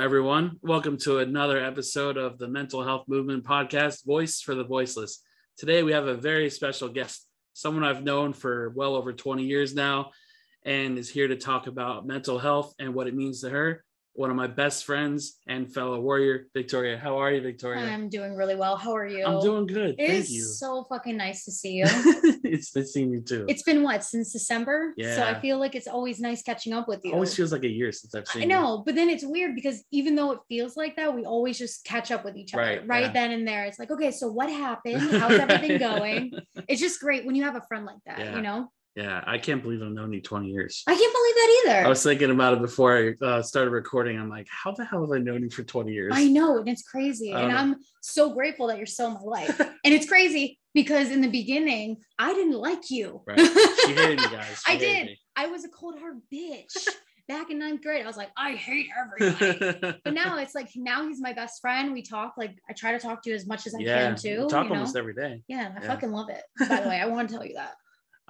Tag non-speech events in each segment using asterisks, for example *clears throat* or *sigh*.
Everyone. Welcome to another episode of the Mental Health Movement Podcast, Voice for the Voiceless. Today, we have a very special guest, someone I've known for well over 20 years now, and is here to talk about mental health and what it means to her one of my best friends and fellow warrior, Victoria. How are you, Victoria? I'm doing really well. How are you? I'm doing good. It Thank you. so fucking nice to see you. *laughs* it's nice seeing you too. it's been what since December? Yeah. So I feel like it's always nice catching up with you. always feels like a year since I've seen I know, but then it's weird because even though it feels like that, we always just catch up with each other Right, right, yeah. then and there. It's like, okay, so what happened? you. *laughs* How's everything going? It's just great when you have a friend like that, Yeah. you know? Yeah, I can't believe I've known you 20 years. I can't believe that either. I was thinking about it before I uh, started recording. I'm like, how the hell have I known you for 20 years? I know, and it's crazy. And know. I'm so grateful that you're still in my life. *laughs* and it's crazy because in the beginning, I didn't like you. Right. She hated me, *laughs* guys. She I did. me. I was a cold hard bitch *laughs* back in ninth grade. I was like, I hate everybody. but now it's like now he's my best friend. We talk like I try to talk to you as much as I yeah, can too. we talk you know? almost every day. yeah, I yeah. fucking love it. By the way, I want to tell you that.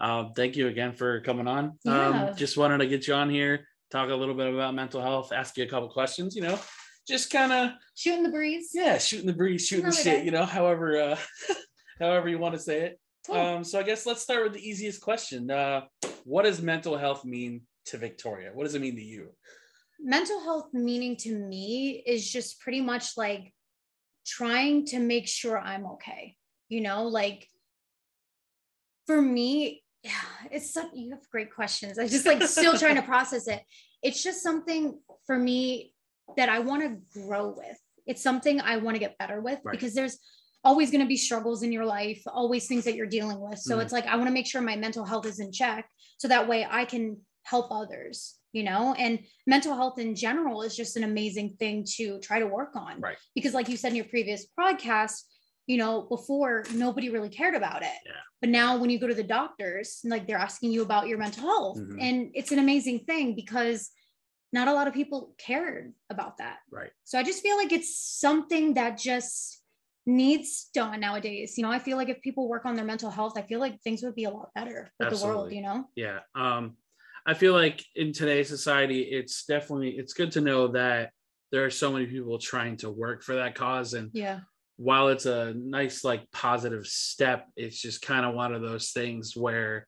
Um, thank you again for coming on. Yeah. Um, just wanted to get you on here, talk a little bit about mental health, ask you a couple questions, you know, just kind of, Shooting the breeze. yeah, shooting the breeze, shooting the shit, day. you know, however, uh, *laughs* however you want to say it. Cool. Um, so I guess let's start with the easiest question. Uh, what does mental health mean to Victoria? What does it mean to you? Mental health meaning to me is just pretty much like trying to make sure I'm okay. You know, like for me, yeah, it's such you have great questions. I just like still trying to *laughs* process it. It's just something for me that I want to grow with. It's something I want to get better with Right. because there's always going to be struggles in your life, always things that you're dealing with. So Mhm. it's like I want to make sure my mental health is in check so that way I can help others, you know? And mental health in general is just an amazing thing to try to work on. Right. Because like you said in your previous podcast, you know, before nobody really cared about it. Yeah. But now when you go to the doctors, like they're asking you about your mental health. Mhm. And it's an amazing thing because not a lot of people cared about that. Right. So I just feel like it's something that just needs done nowadays. You know, I feel like if people work on their mental health, I feel like things would be a lot better with the world, you know? Yeah. Um, I feel like in today's society, it's definitely, it's good to know that there are so many people trying to work for that cause. And Yeah. While it's a nice like positive step it's just kind of one of those things where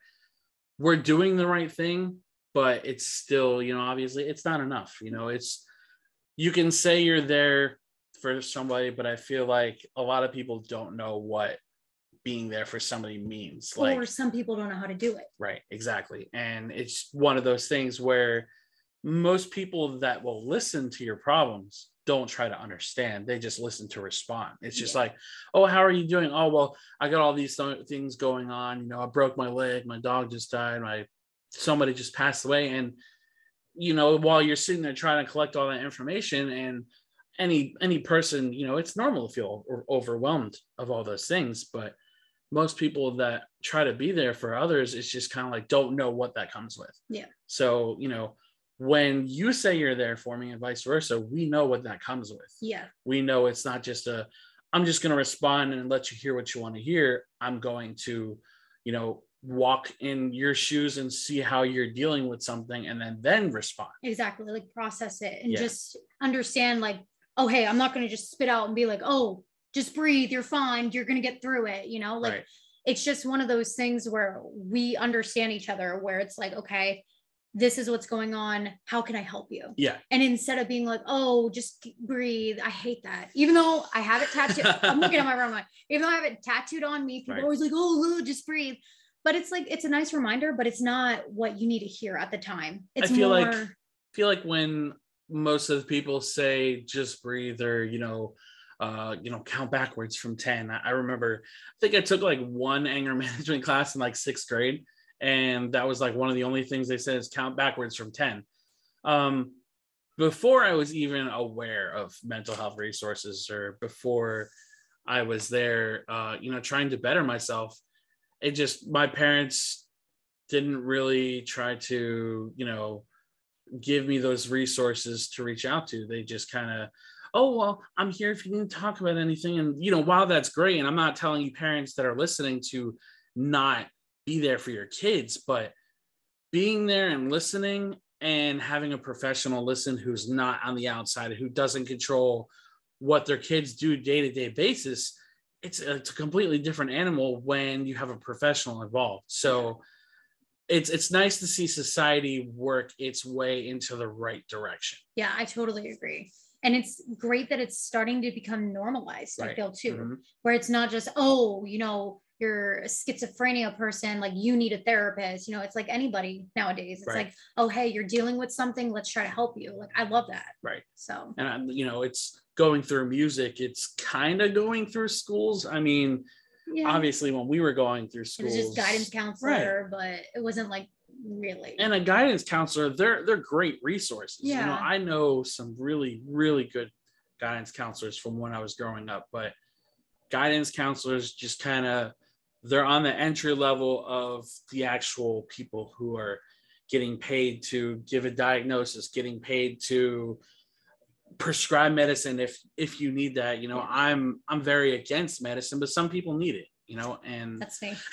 we're doing the right thing but it's still you know obviously it's not enough you know it's you can say you're there for somebody but i feel like a lot of people don't know what being there for somebody means like or some people don't know how to do it. Right, exactly. And it's one of those things where most people that will listen to your problems don't try to understand. They just listen to respond. It's just Yeah. like, oh, how are you doing? Oh, well, I got all these th- things going on. You know, I broke my leg. My dog just died. My somebody just passed away. And you know, while you're sitting there trying to collect all that information, and any any person, you know, it's normal to feel overwhelmed of all those things, but most people that try to be there for others it's just kind of like don't know what that comes with Yeah. so you know when you say you're there for me and vice versa we know what that comes with Yeah. we know it's not just a i'm just going to respond and let you hear what you want to hear i'm going to you know walk in your shoes and see how you're dealing with something and then then respond Exactly. Like process it and Yeah. just understand, like, oh, hey, I'm not going to just spit out and be like, oh, just breathe. You're fine. You're going to get through it. You know, like right it's just one of those things where we understand each other, where it's like, okay, this is what's going on. How can I help you? yeah And instead of being like, oh, just breathe, I hate that. Even though I have it tattooed, I'm looking at my *laughs* *laughs* wrong one. Even though I have it tattooed on me, people Right. are always like, oh, Lou, just breathe. But it's like, it's a nice reminder, but it's not what you need to hear at the time. It's feel more, like- feel like when most of the people say just breathe or you know uh you know count backwards from 10 i, I remember i think i took like one anger *laughs* management class in like sixth grade and that was like one of the only things they said is count backwards from 10 um, before i was even aware of mental health resources or before i was there uh, you know trying to better myself it just my parents didn't really try to you know give me those resources to reach out to. They just kind of oh well i'm here if you need to talk about anything. And you know while that's great and i'm not telling you parents that are listening to not be there for your kids but being there and listening and having a professional listen who's not on the outside who doesn't control what their kids do day to day basis it's a, it's a completely different animal when you have a professional involved so it's it's nice to see society work its way into the right direction yeah i totally agree and it's great that it's starting to become normalized right. i feel too mm-hmm. where it's not just oh you know you're a schizophrenia person like you need a therapist you know it's like anybody nowadays it's right. like oh hey you're dealing with something let's try to help you like i love that right so and I, you know it's going through music it's kind of going through schools i mean yeah. obviously when we were going through school, it was just guidance counselor, right. but it wasn't like really. And a guidance counselor, they're they're great resources. Yeah. You know, I know some really really good guidance counselors from when I was growing up, but guidance counselors just kind of they're on the entry level of the actual people who are getting paid to give a diagnosis, getting paid to prescribe medicine if if you need that. You know i'm i'm very against medicine but some people need it you know and that's me. *laughs*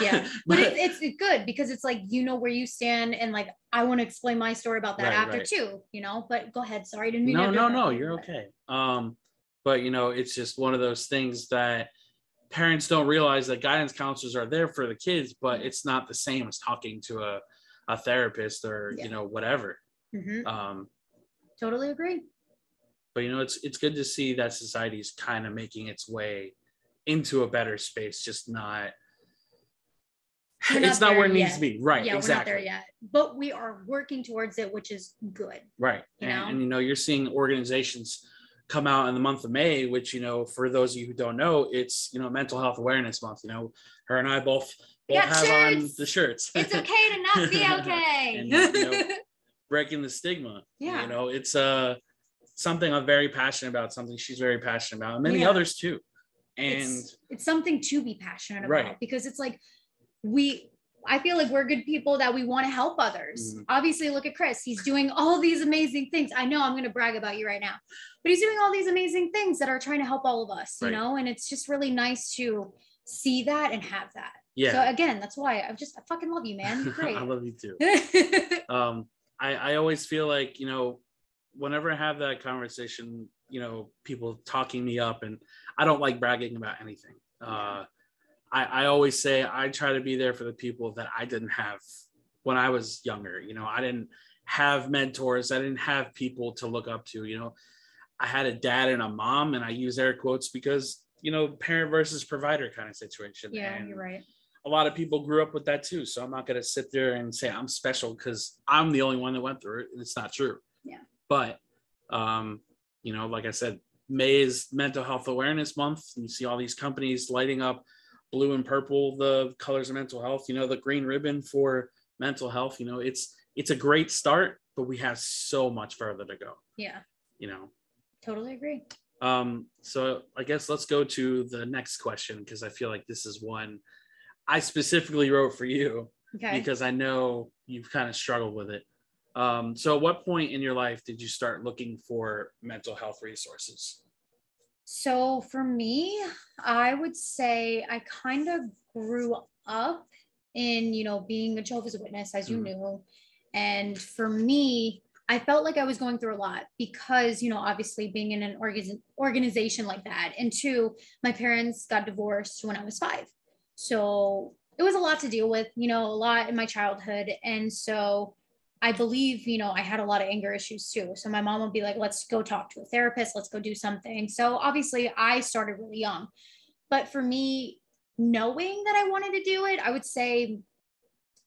Yeah. But, but it, it's good because it's like you know where you stand and like i want to explain my story about that right, after right. too you know but go ahead. Sorry didn't mean no no no you're okay. Um but you know it's just one of those things that parents don't realize that guidance counselors are there for the kids but mm-hmm. it's not the same as talking to a, a therapist or yeah. you know whatever mm-hmm. um totally agree but you know it's it's good to see that society is kind of making its way into a better space just not we're it's not, not where it needs to be right yeah exactly. we're not there yet but we are working towards it which is good right you and, know? and you know you're seeing organizations come out in the month of may which you know for those of you who don't know it's you know mental health awareness month you know her and i both both have shirts. on the shirts it's okay to not be *laughs* okay and, you know, breaking the stigma yeah you know it's uh something I'm very passionate about, something she's very passionate about, and many yeah. others too. And it's, it's, something to be passionate about right. because it's like we I feel like we're good people that we want to help others. Mm-hmm. Obviously, look at Chris. He's doing all these amazing things. I know I'm going to brag about you right now, but he's doing all these amazing things that are trying to help all of us, right. you know? And it's just really nice to see that and have that. Yeah. So again, that's why I just I fucking love you, man. *laughs* great. I love you too. *laughs* um, I, I always feel like, you know, whenever I have that conversation, you know, people talking me up, and I don't like bragging about anything. Uh, I, I always say I try to be there for the people that I didn't have when I was younger. You know, I didn't have mentors, I didn't have people to look up to. You know, I had a dad and a mom, and I use air quotes because you know, parent versus provider kind of situation. Yeah, and you're right. A lot of people grew up with that too. So I'm not going to sit there and say I'm special because I'm the only one that went through it. It's not true. Yeah. But, um, you know, like I said, May is Mental Health Awareness Month. And You see all these companies lighting up blue and purple, the colors of mental health. You know, the green ribbon for mental health. You know, it's it's a great start, but we have so much further to go. Yeah. You know. Totally agree. Um, so I guess let's go to the next question because I feel like this is one I specifically wrote for you okay. because I know you've kind of struggled with it. Um, so, at what point in your life did you start looking for mental health resources? So, for me, I would say I kind of grew up in, you know, being a Jehovah's Witness, as you mm. knew. And for me, I felt like I was going through a lot because, you know, obviously being in an organ- organization like that. And two, my parents got divorced when I was five. So it was a lot to deal with, you know, a lot in my childhood. And so I believe, you know, I had a lot of anger issues too. So my mom would be like, let's go talk to a therapist, let's go do something. So obviously, I started really young. But for me, knowing that I wanted to do it, I would say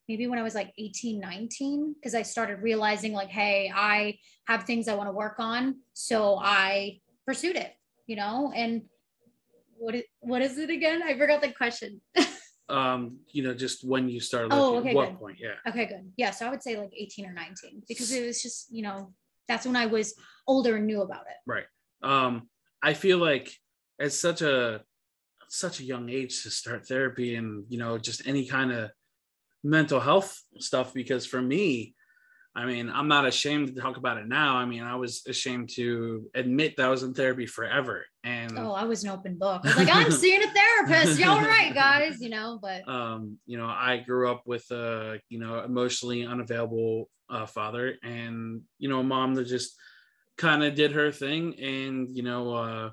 maybe when I was like 18, 19, because I started realizing, like, hey, I have things I want to work on. So I pursued it, you know, and what is, what is it again? I forgot the question. *laughs* um, you know, just when you started Oh, okay, what good. point? Yeah. Okay, good. Yeah, so I would say like 18 or 19 because it was just, you know, that's when I was older and knew about it. Right. Um i feel like at such a such a young age to start therapy and you know just any kind of mental health stuff because for me i mean i'm not ashamed to talk about it now i mean i was ashamed to admit that i was in therapy forever and Oh, I was an open book. I was *laughs* like, I'm seeing a therapist. Y'all right, guys, you know, but *laughs* um you know i grew up with a you know emotionally unavailable uh, father and you know mom that just kind of did her thing and you know uh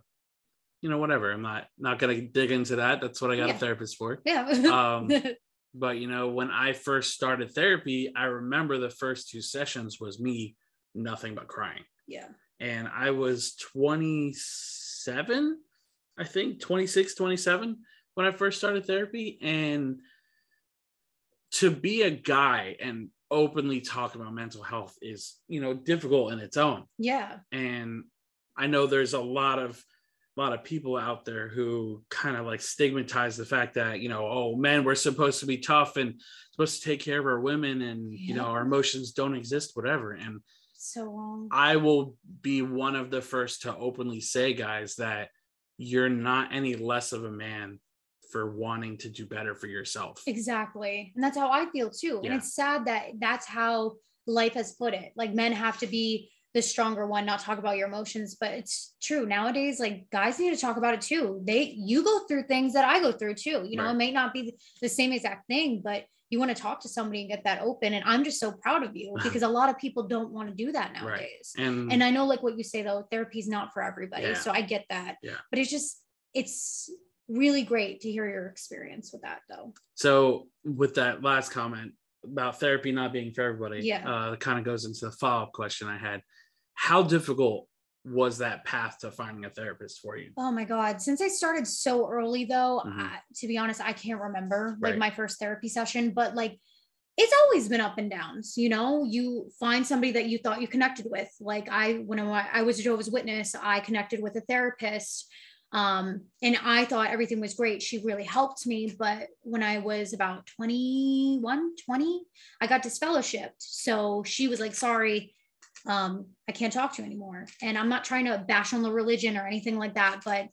you know whatever i'm not not gonna dig into that that's what i got Yeah. a therapist for yeah. um *laughs* but you know when i first started therapy i remember the first two sessions was me nothing but crying yeah. and i was 27 i think 26 27 when i first started therapy and to be a guy and openly talk about mental health is you know difficult in its own Yeah. and i know there's a lot of a lot of people out there who kind of like stigmatize the fact that you know oh men we're supposed to be tough and supposed to take care of our women and you know our emotions don't exist whatever and So wrong. I will be one of the first to openly say, guys, that you're not any less of a man for wanting to do better for yourself. Exactly. And that's how I feel too. Yeah. And it's sad that that's how life has put it. Like men have to be the stronger one, not talk about your emotions. But it's true. Nowadays, like guys need to talk about it too. They you go through things that I go through too. You know, Right. it may not be the same exact thing, but you want to talk to somebody and get that open. And I'm just so proud of you *laughs* because a lot of people don't want to do that Right. nowadays. And, And I know like what you say though, therapy is not for everybody. Yeah. So I get that. Yeah. But it's just it's really great to hear your experience with that though. so, with that last comment about therapy not being for everybody, Yeah. uh, it kind of goes into the follow up question I had. How difficult was that path to finding a therapist for you? Oh my God. Since I started so early, though, Mhm. I, to be honest, I can't remember like Right. my first therapy session, but like it's always been up and downs. You know, you find somebody that you thought you connected with. Like I, when I, I was a Jehovah's Witness, I connected with a therapist. Um, and I thought everything was great. She really helped me. But when I was about 21, 20, I got disfellowshipped. So she was like, sorry, um, I can't talk to you anymore. And I'm not trying to bash on the religion or anything like that, but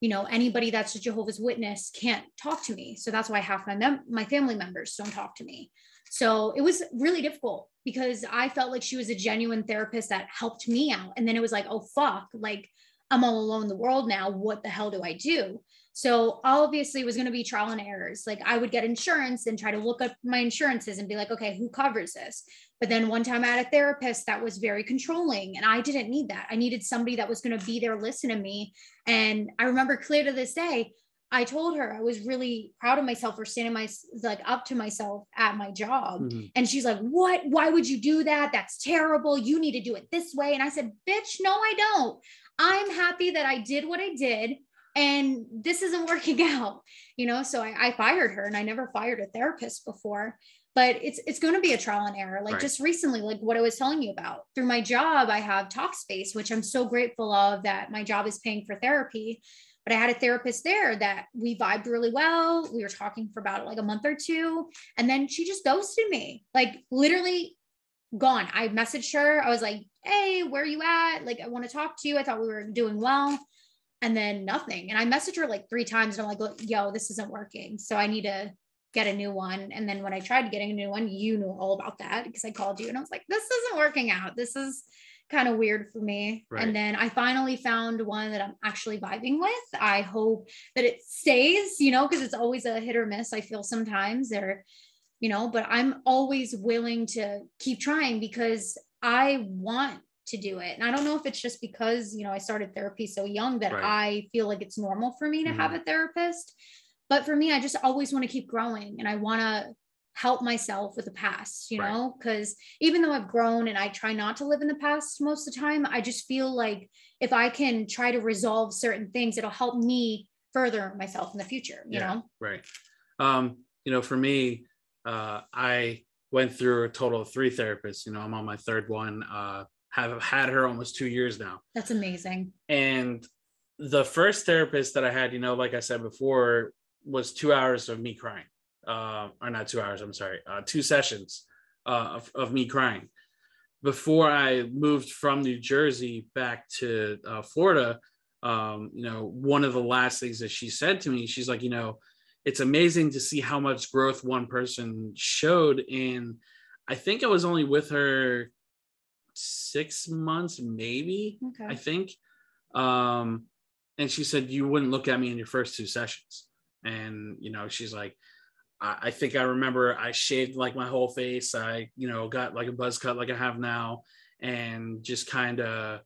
you know, anybody that's a Jehovah's Witness can't talk to me. So that's why half my mem- my family members don't talk to me. So it was really difficult because I felt like she was a genuine therapist that helped me out. And then it was like, oh fuck, like I'm all alone in the world now. What the hell do I do? So obviously it was going to be trial and errors. Like I would get insurance and try to look up my insurances and be like, okay, who covers this? But then one time I had a therapist that was very controlling and I didn't need that. I needed somebody that was going to be there, listen to me. And I remember clear to this day, I told her I was really proud of myself for standing my like up to myself at my job. Mhm. And she's like, What? Why would you do that? That's terrible. You need to do it this way. And I said, Bitch, no, I don't. I'm happy that I did what I did. And this isn't *laughs* working out, you know. So I, I fired her and I never fired a therapist before. But it's it's going to be a trial and error. Like Right. just recently, like what I was telling you about. Through my job, I have Talkspace, which I'm so grateful of that my job is paying for therapy but I had a therapist there that we vibed really well. We were talking for about like a month or two. And then she just ghosted me, like literally gone. I messaged her. I was like, hey, where are you at? Like, I want to talk to you. I thought we were doing well. And then nothing. And I messaged her like three times and I'm like, yo, this isn't working. So I need to get a new one. And then when I tried getting a new one, you knew all about that because I called you and I was like, this isn't working out. This is kind of weird for me. Right. And then I finally found one that I'm actually vibing with. I hope that it stays, you know, because it's always a hit or miss. I feel sometimes or, you know, but I'm always willing to keep trying because I want to do it. And I don't know if it's just because, you know, I started therapy so young that Right. I feel like it's normal for me to have a therapist. But for me, I just always want to keep growing and I want to help myself with the past, you Right. know, because even though I've grown and I try not to live in the past most of the time, I just feel like if I can try to resolve certain things, it'll help me further myself in the future, you Yeah. know? Right. Um, you know, for me, uh, I went through a total of three therapists. You know, I'm on my third one. Uh, have had her almost two years now. That's amazing. And the first therapist that I had, you know, like I said before, was two hours of me crying. uh, or not two hours. I'm sorry, uh, two sessions uh, of, of me crying. Before I moved from New Jersey back to uh, Florida, um, you know, one of the last things that she said to me, she's like, you know, it's amazing to see how much growth one person showed in. I think I was only with her six months, maybe. Okay. I think. Um, and she said you wouldn't look at me in your first two sessions, and you know, she's like, I, I think I remember I shaved like my whole face. I, you know, got like a buzz cut like I have now, and just kind of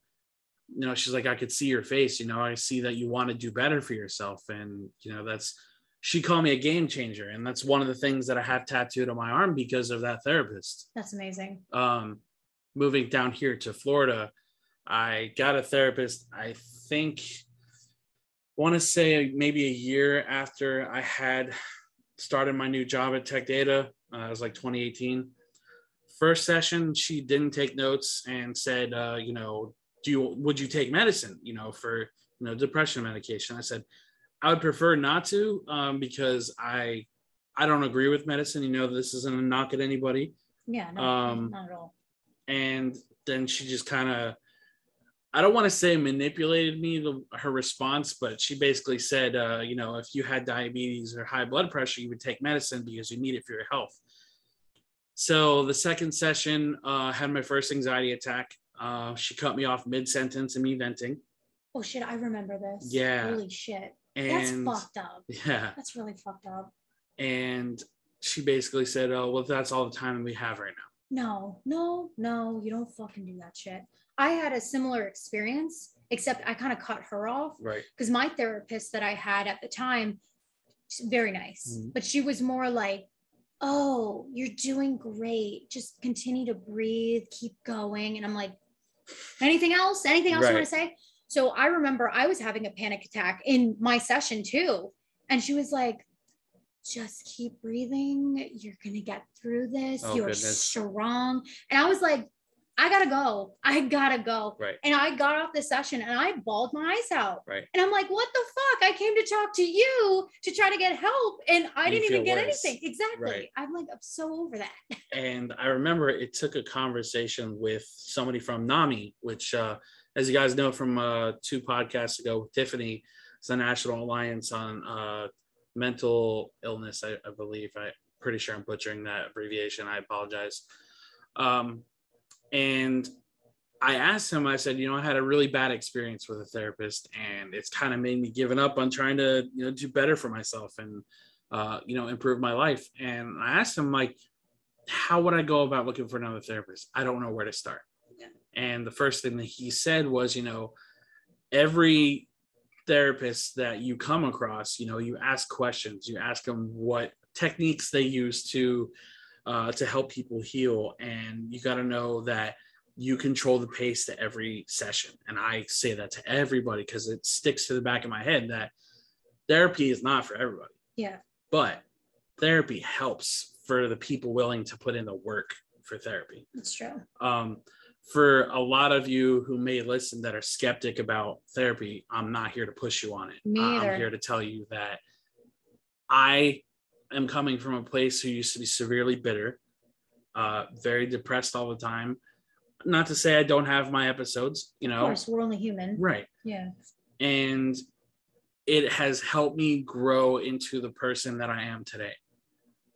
you know she's like i could see your face you know i see that you want to do better for yourself and you know that's she called me a game changer and that's one of the things that i have tattooed on my arm because of that therapist That's amazing. um moving down here to florida i got a therapist i think want to say maybe a year after i had started my new job at tech data uh, it was like 2018 first session she didn't take notes and said uh, you know do you would you take medicine you know for you know depression medication? I said i would prefer not to um, because i i don't agree with medicine you know this isn't a knock at anybody. Yeah, no, Um, not at all. And then she just kind of i don't want to say manipulated me the, her response but she basically said uh, you know if you had diabetes or high blood pressure you would take medicine because you need it for your health so the second session uh, had my first anxiety attack uh, she cut me off mid-sentence and me venting Oh shit, I remember this. Yeah. Holy shit. and That's fucked up. yeah That's really fucked up. and she basically said oh well that's all the time we have right now No, no, no, you don't fucking do that shit. I had a similar experience, except I kind of cut her off right because my therapist that I had at the time, very nice, Mhm. but she was more like, "Oh, you're doing great. Just continue to breathe, keep going." And I'm like, "Anything else? Anything else you want to say?" So I remember I was having a panic attack in my session too, and she was like, "Just keep breathing. You're gonna get through this. Oh, you're goodness. strong." And I was like, "I gotta go. I gotta go." right And I got off the session and I bawled my eyes out. Right. And I'm like, what the fuck? I came to talk to you to try to get help and I You didn't even get worse. anything. Exactly. Right. I'm like, I'm so over that. *laughs* and I remember it took a conversation with somebody from NAMI, which, uh, as you guys know from uh, two podcasts ago with Tiffany, it's the National Alliance on uh, Mental Illness, I, I believe. I'm pretty sure I'm butchering that abbreviation. I apologize. Um, and I asked him, I said, you know, I had a really bad experience with a therapist, and it's kind of made me giving up on trying to, you know, do better for myself and, uh, you know, improve my life. And I asked him, like, how would I go about looking for another therapist? I don't know where to start. Yeah. And the first thing that he said was, you know, every therapist that you come across, you know, you ask questions, you ask them what techniques they use to uh, to help people heal, and you got to know that you control the pace to every session. And I say that to everybody because it sticks to the back of my head that therapy is not for everybody Yeah. but therapy helps for the people willing to put in the work for therapy. that's true. Um, for a lot of you who may listen that are skeptic about therapy, I'm not here to push you on it. Me either. I'm here to tell you that I am coming from a place who used to be severely bitter, uh, very depressed all the time. Not to say I don't have my episodes, you know. Of course, we're only human. right Yeah. and it has helped me grow into the person that I am today.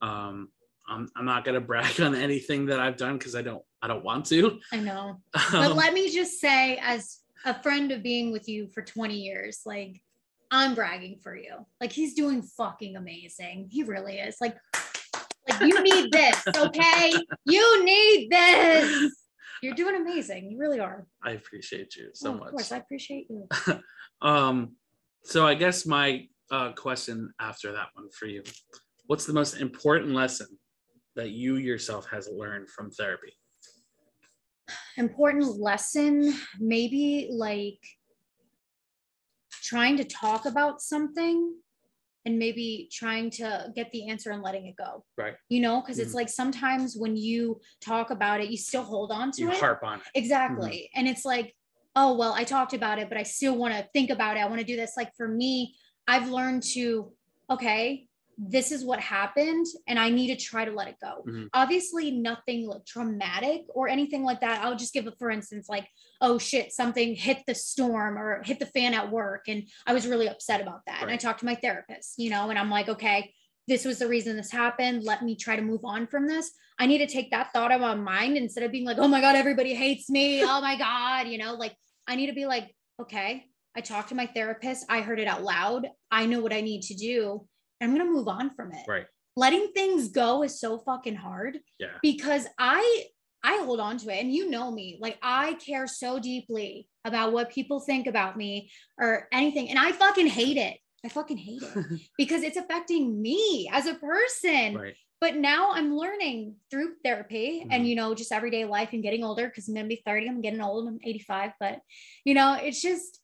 Um, I'm, I'm not gonna *laughs* brag on anything that I've done because I don't I don't want to. I know. *laughs* But Um, let me just say, as a friend of being with you for 20 years, like I'm bragging for you. Like he's doing fucking amazing. He really is. Like, like you need this, *laughs* okay? You need this. You're doing amazing. You really are. I appreciate you so Oh, much. Of course, I appreciate you. *laughs* Um, so I guess my uh, question after that one for you, what's the most important lesson that you yourself has learned from therapy? Important lesson maybe like trying to talk about something and maybe trying to get the answer and letting it go. Right. you know because it's mm-hmm. like sometimes when you talk about it you still hold on to You it. harp on it. exactly. Mm-hmm. And it's like oh well i talked about it but i still want to think about it. I want to do this. Like for me i've learned to okay this is what happened and I need to try to let it go. Mhm. Obviously, nothing like traumatic or anything like that. I'll just give a for instance, like, oh shit, something hit the storm or hit the fan at work. And I was really upset about that. And I talked to my therapist, you know, and I'm like, okay, this was the reason this happened. Let me try to move on from this. I need to take that thought out of my mind instead of being like, oh my God, everybody hates me. Oh my God, you know, like I need to be like, okay, I talked to my therapist. I heard it out loud. I know what I need to do. And I'm going to move on from it. Right. Letting things go is so fucking hard Yeah. because I I hold on to it and you know me. Like I care so deeply about what people think about me or anything and I fucking hate it. I fucking hate it *laughs* because it's affecting me as a person. Right. But now I'm learning through therapy and Mhm. you know just everyday life and getting older because I'm gonna be 30. I'm getting old. I'm 85, but you know it's just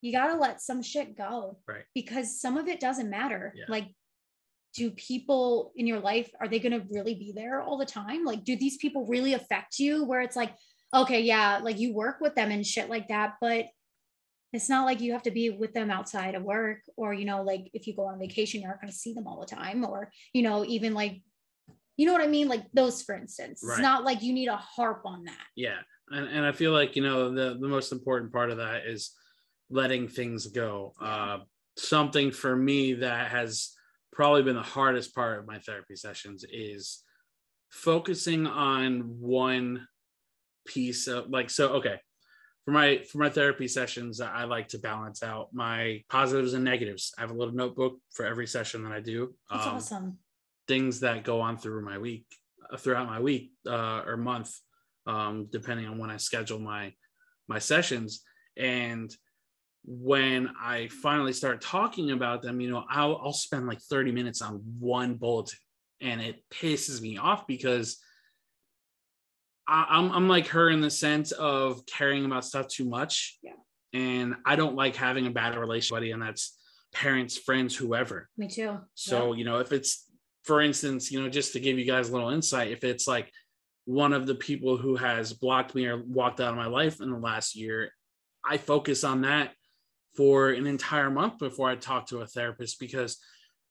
you gotta let some shit go, Right. Because some of it doesn't matter. Yeah. Like, do people in your life are they gonna really be there all the time? Like, do these people really affect you? Where it's like, okay, yeah, like you work with them and shit like that, but it's not like you have to be with them outside of work or you know like if you go on vacation you're not going to see them all the time or you know even like you know what i mean like those for instance Right. it's not like you need a harp on that Yeah. And, and I feel like, you know, the, the most important part of that is letting things go. Uh, something for me that has probably been the hardest part of my therapy sessions is focusing on one piece of like, so, okay. For my for my therapy sessions, I like to balance out my positives and negatives. I have a little notebook for every session that I do. that's Um, awesome things that go on through my week uh, throughout my week uh, or month um, depending on when i schedule my my sessions and when i finally start talking about them you know i'll, I'll spend like 30 minutes on one bulletin and it pisses me off because I, I'm, I'm like her in the sense of caring about stuff too much. Yeah. and i don't like having a bad relationship and that's parents friends whoever. Me too. So, you know, if it's, for instance, you know, just to give you guys a little insight, if it's like one of the people who has blocked me or walked out of my life in the last year, I focus on that for an entire month before I talked to a therapist because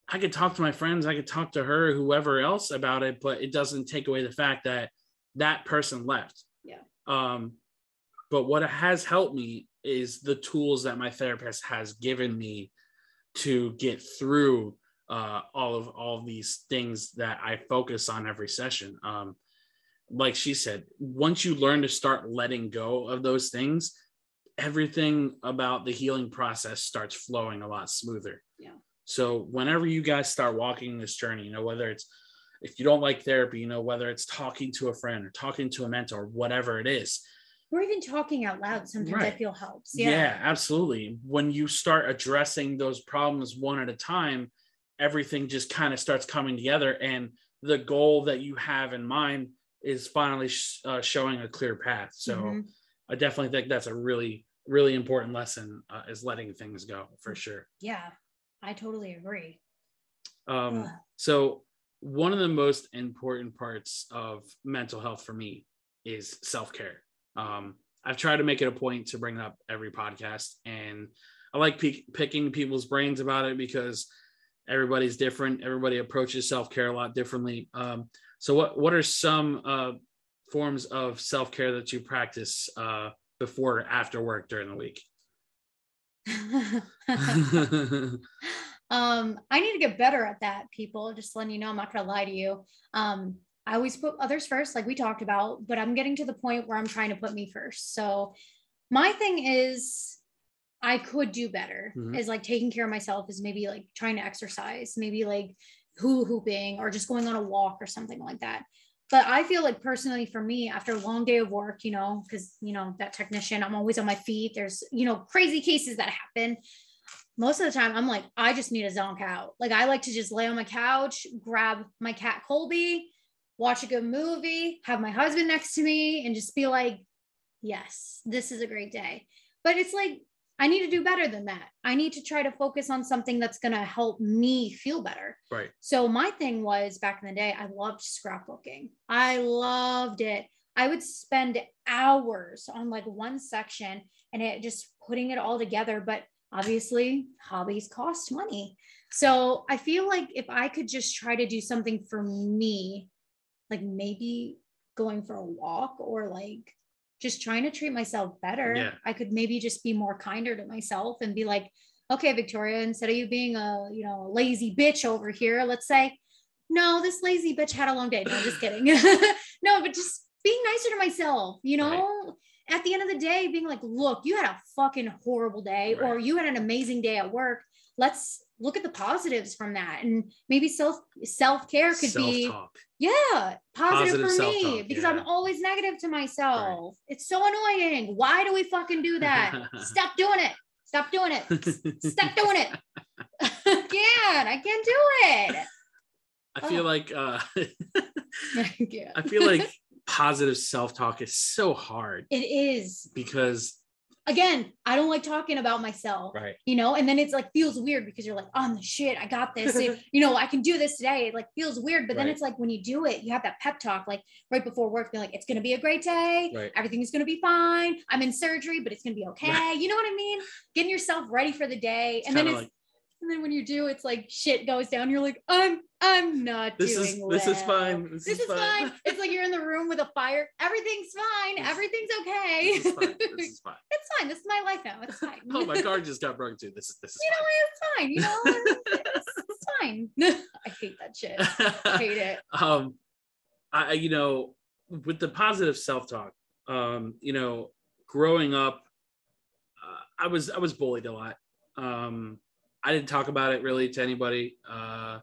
I could talk to my friends, I could talk to her, whoever else about it, but it doesn't take away the fact that that person left. Yeah. Um, but what has helped me is the tools that my therapist has given me to get through uh, all of all of these things that I focus on every session. Um, like she said, once you learn to start letting go of those things, everything about the healing process starts flowing a lot smoother. Yeah. So whenever you guys start walking this journey, you know, whether it's if you don't like therapy, you know, whether it's talking to a friend or talking to a mentor, whatever it is, or even talking out loud sometimes i feel helps yeah. yeah, absolutely. When you start addressing those problems one at a time, everything just kind of starts coming together. And the goal that you have in mind is finally sh- uh, showing a clear path. So Mhm. I definitely think that's a really, really important lesson uh, is letting things go for sure. yeah i totally agree Um, Ugh. so one of the most important parts of mental health for me is self-care. Um, I've tried to make it a point to bring it up every podcast, and I like pe- picking people's brains about it because everybody's different. Everybody approaches self-care a lot differently. Um, so what what are some uh, forms of self-care that you practice uh, before or after work during the week? *laughs* *laughs* um i need to get better at that people just letting you know i'm not gonna lie to you um i always put others first like we talked about but i'm getting to the point where i'm trying to put me first so my thing is i could do better Mhm. is like taking care of myself is maybe like trying to exercise maybe like hula hooping or just going on a walk or something like that but i feel like personally for me after a long day of work you know because you know that technician i'm always on my feet there's you know crazy cases that happen most of the time I'm like, I just need a zonk out. Like I like to just lay on my couch, grab my cat Colby, watch a good movie, have my husband next to me, and just be like, yes, this is a great day. But it's like, I need to do better than that. I need to try to focus on something that's going to help me feel better. right. So my thing was back in the day, I loved scrapbooking. I loved it. I would spend hours on like one section and it just putting it all together. But obviously hobbies cost money. So I feel like if I could just try to do something for me, like maybe going for a walk or like just trying to treat myself better, Yeah. I could maybe just be more kinder to myself and be like, okay, Victoria, instead of you being a, you know, lazy bitch over here, let's say, no, this lazy bitch had a long day. No, just kidding. *laughs* no, but just being nicer to myself, you know? At the end of the day, being like, look, you had a fucking horrible day, or you had an amazing day at work. Let's look at the positives from that. And maybe self self-care could be Self-talk. yeah, positive, Positive for me because yeah. I'm always negative to myself. It's so annoying. Why do we fucking do that? *laughs* Stop doing it. Stop doing it. Stop doing it. *laughs* I can't. I can't do it. I feel Oh. like uh *laughs* I. I feel like positive self-talk is so hard It is. because Again, I don't like talking about myself. right. You know, and then it's like feels weird because you're like, I'm the shit. I got this. It- *laughs* you know, I can do this today. It like feels weird, but then it's like when you do it, you have that pep talk, like right before work, being like, it's gonna be a great day. Right. Everything's gonna be fine. I'm in surgery, but it's gonna be okay. Right. You know what I mean? Getting yourself ready for the day, It's and then it's like and then when you do, it's like shit goes down. You're like, I'm I'm not this doing is well. this is fine. This, This is fine. It's like you're in the room with a fire. Everything's fine. This- Everything's okay. This is fine. This is fine. *laughs* it's fine. This is my life now. It's fine. *laughs* Oh, my car just got broken too. This is this is You know, it's fine. You know, *laughs* it's, it's fine. I hate that shit. I hate it. um I I- you know with the positive self-talk um you know growing up uh, I was I was bullied a lot um I didn't talk about it really to anybody. Uh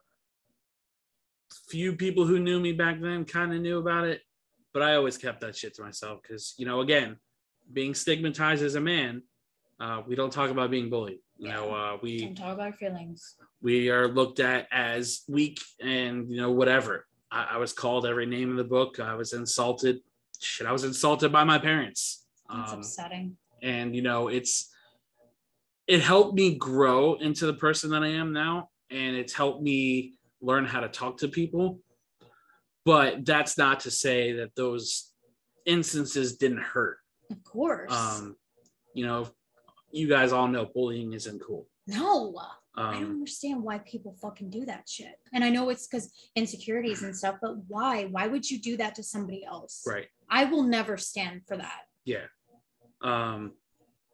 few people who knew me back then kind of knew about it but I always kept that shit to myself cuz you know again being stigmatized as a man uh we don't talk about being bullied. You know uh we Don't talk about feelings. we are looked at as weak and you know whatever. I, I was called every name in the book. I was insulted. Shit i was insulted by my parents. That's um, upsetting. and you know it's it helped me grow into the person that i am now and it's helped me learn how to talk to people but that's not to say that those instances didn't hurt Of course. um you know you guys all know bullying isn't cool no. I don't um understand why people fucking do that shit. And I know it's because insecurities and stuff, but why? Why would you do that to somebody else? right I will never stand for that. yeah um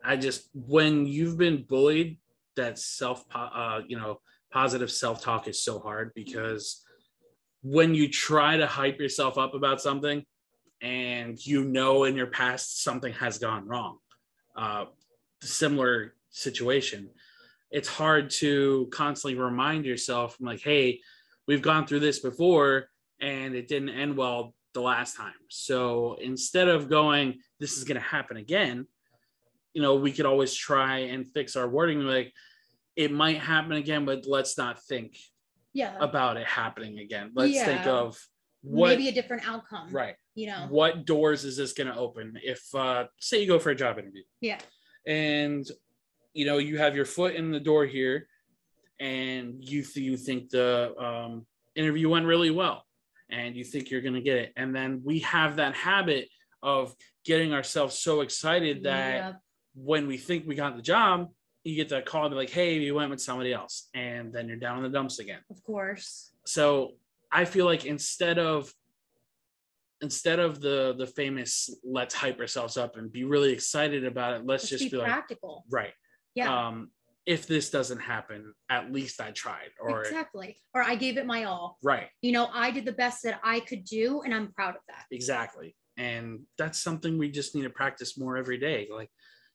i just when you've been bullied that self uh you know positive self-talk is so hard because when you try to hype yourself up about something and you know in your past something has gone wrong uh similar situation it's hard to constantly remind yourself like hey we've gone through this before and it didn't end well the last time. So instead of going this is going to happen again you know we could always try and fix our wording like it might happen again but let's not think Yeah. about it happening again let's think of what Maybe a different outcome. right You know. what doors is this going to open if uh say you go for a job interview Yeah. and you know you have your foot in the door here and you th- you think the um, interview went really well and you think you're going to get it and then we have that habit of getting ourselves so excited that Yeah. When we think we got the job you get that call and be like hey you went with somebody else and then you're down in the dumps again Of course. so i feel like instead of instead of the the famous let's hype ourselves up and be really excited about it let's Just, just be, be like practical. right Yeah. um if this doesn't happen at least i tried or exactly. Or I gave it my all. right You know, I did the best that I could do, and I'm proud of that. exactly and that's something we just need to practice more every day like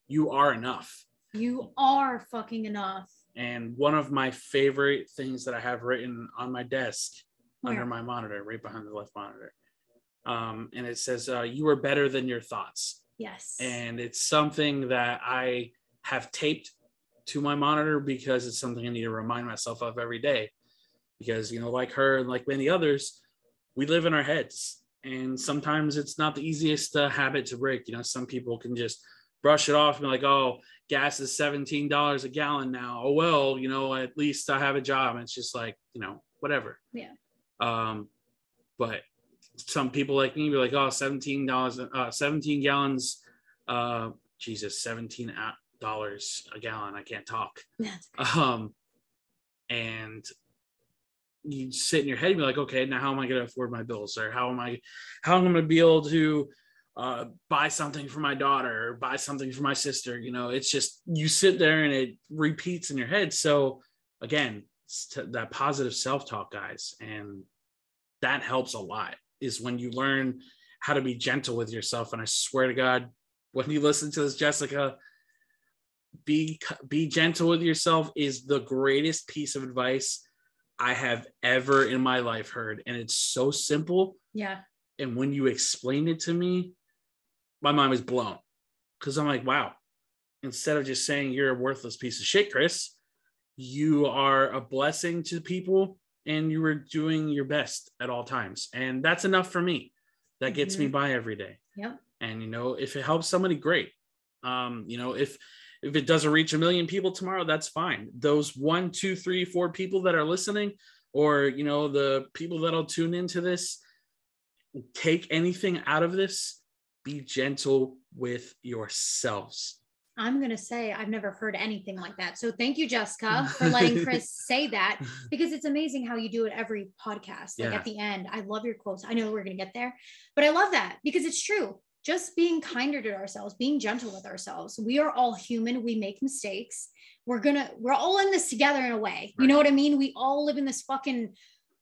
you are enough You are fucking enough. and one of my favorite things that i have written on my desk under my monitor right behind the left monitor um, and it says uh, you are better than your thoughts Yes. and it's something that I have taped to my monitor because it's something I need to remind myself of every day. Because you know, like her and like many others, we live in our heads, and sometimes it's not the easiest uh, habit to break. You know, some people can just brush it off and be like, "Oh, gas is seventeen dollars a gallon now. Oh well, you know, at least I have a job." And it's just like you know, whatever. Yeah. Um, but some people like me be like, oh, $17, uh, 17 gallons, uh, Jesus, 17, uh, dollars a gallon. I can't talk. *laughs* Um, and you sit in your head and be like, okay, now how am I going to afford my bills, or how am I, how am I going to be able to uh, buy something for my daughter or buy something for my sister? You know, it's just you sit there and it repeats in your head. So again, that positive self talk, guys, and that helps a lot. Is when you learn how to be gentle with yourself. And I swear to God, when you listen to this, Jessica, be be gentle with yourself is the greatest piece of advice I have ever in my life heard, and it's so simple. yeah. And when you explained it to me, my mind was blown because I'm like, wow. Instead of just saying you're a worthless piece of shit, Chris, you are a blessing to people, and you were doing your best at all times, and that's enough for me. That gets me by every day Yep. and you know if it helps somebody great um you know if if it doesn't reach a million people tomorrow that's fine those one two three four people that are listening or you know the people that'll tune into this take anything out of this be gentle with yourselves I'm going to say I've never heard anything like that. So thank you, Jessica, for letting *laughs* Chris say that because it's amazing how you do it every podcast. Like Yeah. at the end, I love your quotes. I know we're going to get there, but I love that because it's true. Just being kinder to ourselves, being gentle with ourselves. We are all human. We make mistakes. We're going to, we're all in this together in a way. You know what I mean? We all live in this fucking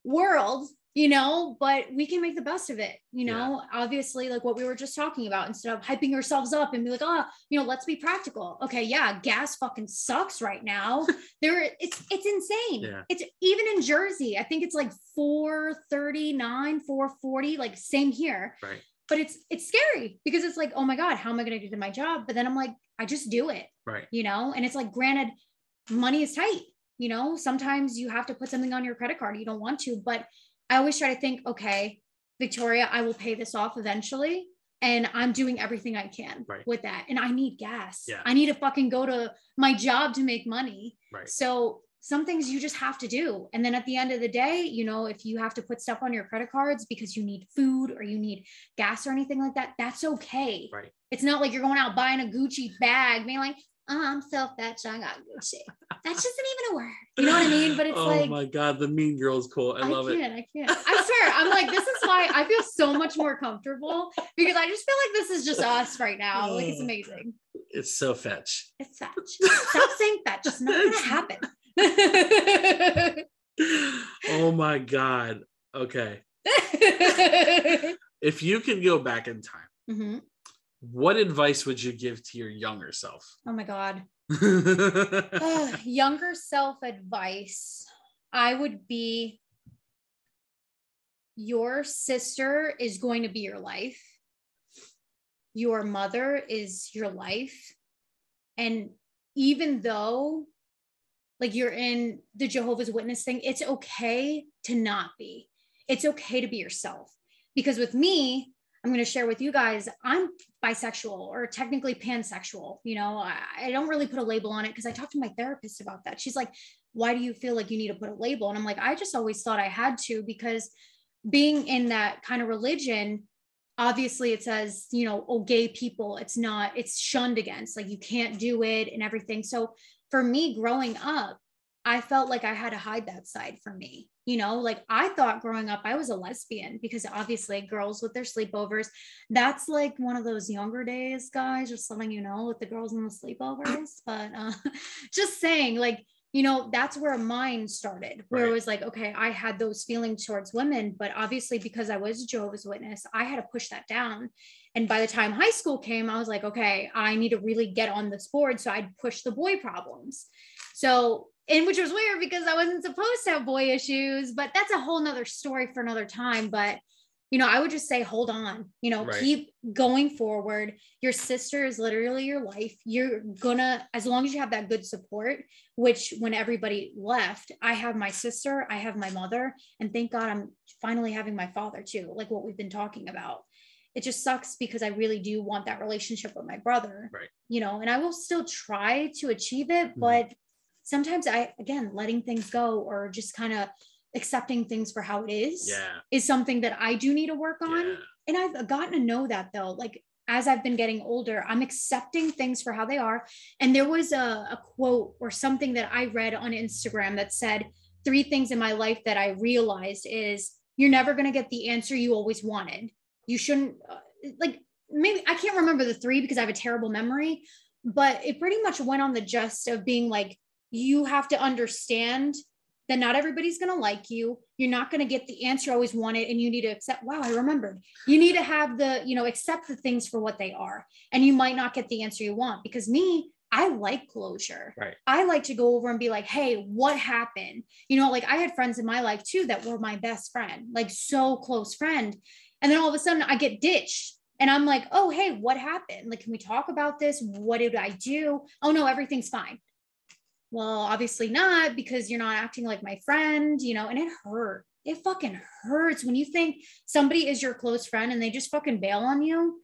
world you know but we can make the best of it you know? Obviously like what we were just talking about instead of hyping ourselves up and be like oh you know let's be practical. Okay yeah gas fucking sucks right now. *laughs* There it's it's insane. Yeah. it's even in jersey i think it's like 439 440 like same here. Right. But it's it's scary because it's like oh my god how am i going to do my job? But then i'm like i just do it right. you know? And it's like granted money is tight you know? Sometimes you have to put something on your credit card you don't want to but i always try to think okay victoria i will pay this off eventually and i'm doing everything i can Right. with that and i need gas Yeah. i need to fucking go to my job to make money right so some things you just have to do. And then at the end of the day, you know, if you have to put stuff on your credit cards because you need food or you need gas or anything like that, that's okay. Right. It's not like you're going out buying a Gucci bag, being like, I'm so fat, so I got Gucci. That just isn't even a word. You know what I mean? But it's *laughs* oh like, oh my god the mean girls quote i love it can't, I can't. I swear, I'm like, this is why I feel so much more comfortable because I just feel like this is just us right now. Like it's amazing. it's so fetch It's fetch. Stop saying fetch. It's not gonna happen. *laughs* oh my god okay *laughs* if you could go back in time Mhm. What advice would you give to your younger self? Oh my God. *laughs* younger self advice. I would be your sister is going to be your life. Your mother is your life. And even though like you're in the Jehovah's Witness thing, it's okay to not be. It's okay to be yourself. Because with me, I'm going to share with you guys, I'm bisexual or technically pansexual. You know, I, I don't really put a label on it because I talked to my therapist about that. She's like, why do you feel like you need to put a label? And I'm like, I just always thought I had to because being in that kind of religion, obviously it says, you know, oh, gay people, it's not, it's shunned against, like you can't do it and everything. So for me growing up, I felt like I had to hide that side from me. You know, like I thought growing up I was a lesbian because obviously girls with their sleepovers, that's like one of those younger days, guys, just letting you know with the girls and the sleepovers. *laughs* But uh, *laughs* just saying, like, you know, that's where mine started, where it was like, okay, I had those feelings towards women, but obviously because I was a Jehovah's Witness, I had to push that down. And by the time high school came, I was like, okay, I need to really get on this board. So I'd push the boy problems. So, and which was weird because I wasn't supposed to have boy issues, but that's a whole nother story for another time. But, you know, I would just say, hold on, you know, Right. keep going forward. Your sister is literally your life. You're gonna, as long as you have that good support, which when everybody left, I have my sister, I have my mother, and thank God I'm finally having my father too, like what we've been talking about. It just sucks because I really do want that relationship with my brother, Right. you know, and I will still try to achieve it, Mhm. but sometimes I, again, letting things go or just kind of accepting things for how it is Yeah. is something that I do need to work on. yeah. And I've gotten to know that though. Like as I've been getting older, I'm accepting things for how they are. And there was a, a quote or something that I read on Instagram that said, three things in my life that I realized is you're never going to get the answer you always wanted. You shouldn't, uh, like, maybe I can't remember the three because I have a terrible memory, but it pretty much went on the gist of being like, you have to understand that not everybody's going to like you. You're not going to get the answer you always wanted. And you need to accept, wow, I remembered. You need to have the, you know, accept the things for what they are. And you might not get the answer you want because me, I like closure. Right. I like to go over and be like, hey, what happened? You know, like I had friends in my life too that were my best friend, like so close friend. And then all of a sudden I get ditched. And I'm like, oh, hey, what happened? Like, can we talk about this? What did I do? Oh, no, everything's fine. Well, obviously not because you're not acting like my friend, you know, and it hurt. It fucking hurts when you think somebody is your close friend and they just fucking bail on you.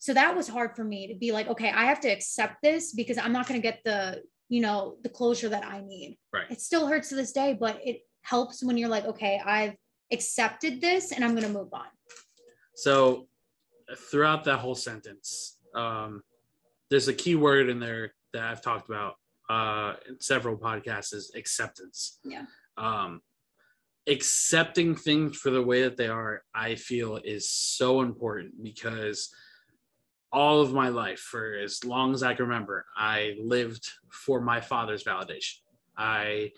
So that was hard for me to be like okay i have to accept this because i'm not going to get the you know the closure that i need. Right. It still hurts to this day but it helps when you're like okay i've accepted this and i'm going to move on. So throughout that whole sentence um, there's a key word in there that i've talked about uh, several podcasts is acceptance yeah um, accepting things for the way that they are i feel is so important because all of my life for as long as I can remember. I lived for my father's validation. I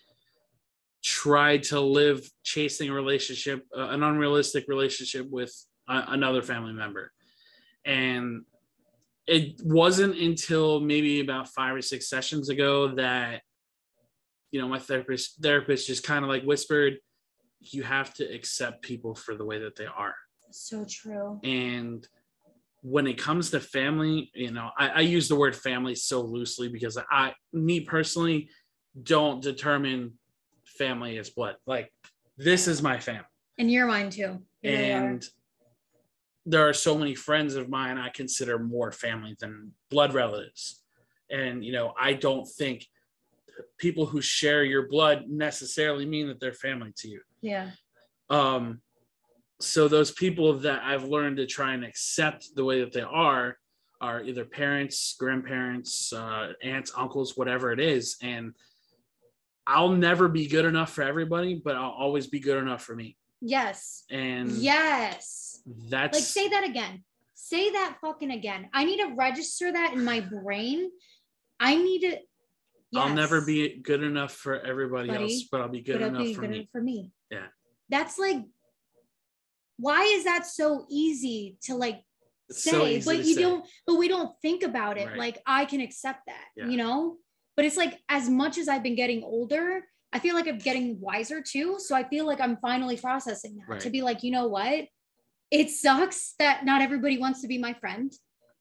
tried to live chasing a relationship, uh, an unrealistic relationship with another family member. And it wasn't until maybe about five or six sessions ago that, you know, my therapist therapist just kind of like whispered, you have to accept people for the way that they are. So true. And when it comes to family, you know, I, I, use the word family so loosely because I, me personally, don't determine family as blood. Like, this is my family. And your mind too. And. There are so many friends of mine I consider more family than blood relatives. And, you know, I don't think people who share your blood necessarily mean that they're family to you. Yeah. Um, so those people that I've learned to try and accept the way that they are are either parents, grandparents, uh, aunts, uncles, whatever it is, and I'll never be good enough for everybody, but I'll always be good enough for me. Yes. And yes, that's like say that again. Say that fucking again. I need to register that in my brain. I need to. Yes. I'll never be good enough for everybody Buddy, else, but I'll be good enough be for, good me. for me. Yeah. That's like why is that so easy to like it's say so but you say. don't but we don't think about it right. like i can accept that yeah. you know but it's like as much as i've been getting older i feel like i'm getting wiser too so i feel like i'm finally processing that right. to be like you know what it sucks that not everybody wants to be my friend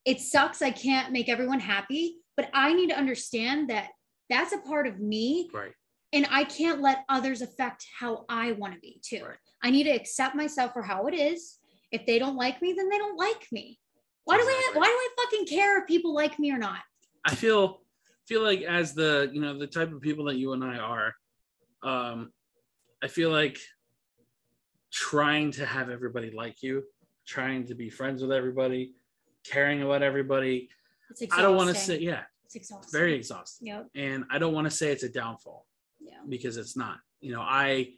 it sucks i can't make everyone happy but i need to understand that that's a part of me right and I can't let others affect how I want to be too. Right. I need to accept myself for how it is. If they don't like me, then they don't like me. Why exactly. do I why do I fucking care if people like me or not? I feel feel like as the you know the type of people that you and I are, um, I feel like trying to have everybody like you, trying to be friends with everybody, caring about everybody. I don't want to say yeah. It's exhausting. Very exhausting. Yep. And I don't want to say it's a downfall yeah. because it's not. You know, I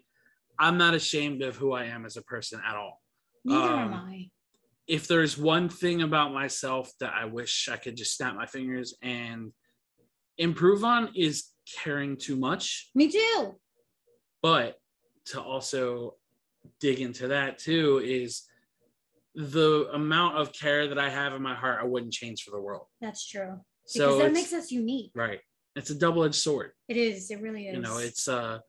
I'm not ashamed of who I am as a person at all. Neither um, am I. If there's one thing about myself that I wish I could just snap my fingers and improve on is caring too much. Me too. But to also dig into that too is the amount of care that I have in my heart, I wouldn't change for the world. That's true. Because so that makes us unique. Right. It's a double-edged sword. It is. It really is you know it's uh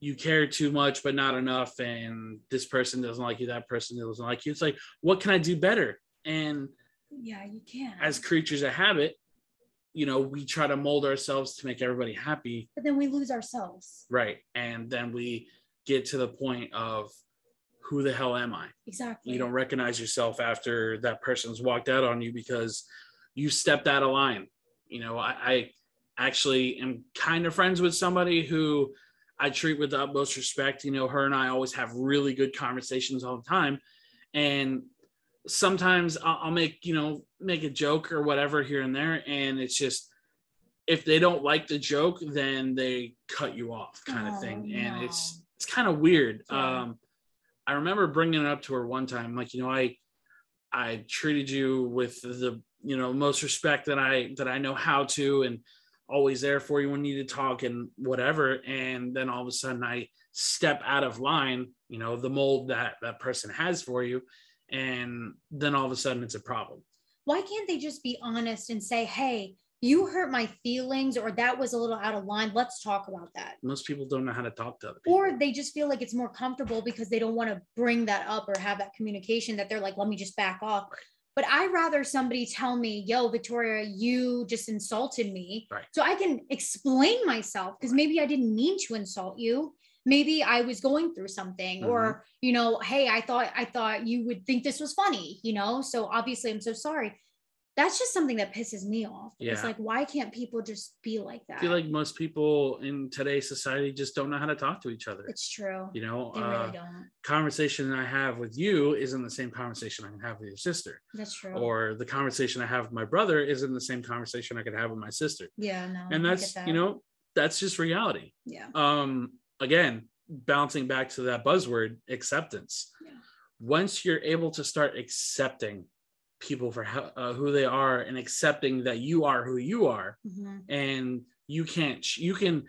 you care too much but not enough and this person doesn't like you that person doesn't like you. It's like what can i do better? And yeah you can. as creatures of habit you know we try to mold ourselves to make everybody happy. But then we lose ourselves. Right. And then we get to the point of who the hell am i exactly you don't recognize yourself after that person's walked out on you because you stepped out of line you know i, I actually am kind of friends with somebody who I treat with the utmost respect. You know, her and I always have really good conversations all the time. And sometimes I'll, I'll make you know make a joke or whatever here and there and it's just if they don't like the joke then they cut you off kind of Oh, thing and no. it's it's kind of weird Yeah. um i remember bringing it up to her one time like you know i i treated you with the you know most respect that i that i know how to and always there for you when you need to talk and whatever. And then all of a sudden i step out of line you know the mold that that person has for you. And then all of a sudden it's a problem. Why can't they just be honest and say, hey, you hurt my feelings or that was a little out of line. Let's talk about that. most people don't know how to talk to other people Or they just feel like it's more comfortable because they don't want to bring that up or have that communication that they're like, let me just back off. But I rather somebody tell me, yo, Victoria, you just insulted me. Right. So I can explain myself because maybe I didn't mean to insult you. Maybe I was going through something, or Mm-hmm. you know, hey, I thought I thought you would think this was funny, you know. So obviously I'm so sorry. That's just something that pisses me off. It's Yeah. like, why can't people just be like that? I feel like most people in today's society just don't know how to talk to each other. it's true. you know, They uh, really don't. conversation I have with you isn't the same conversation I can have with your sister, That's true. or the conversation I have with my brother isn't the same conversation I could have with my sister. yeah, no. and that's that. you know that's just reality. yeah. Um, again, bouncing back to that buzzword, acceptance. Yeah. Once you're able to start accepting people for how, uh, who they are and accepting that you are who you are, Mhm. and you can't you can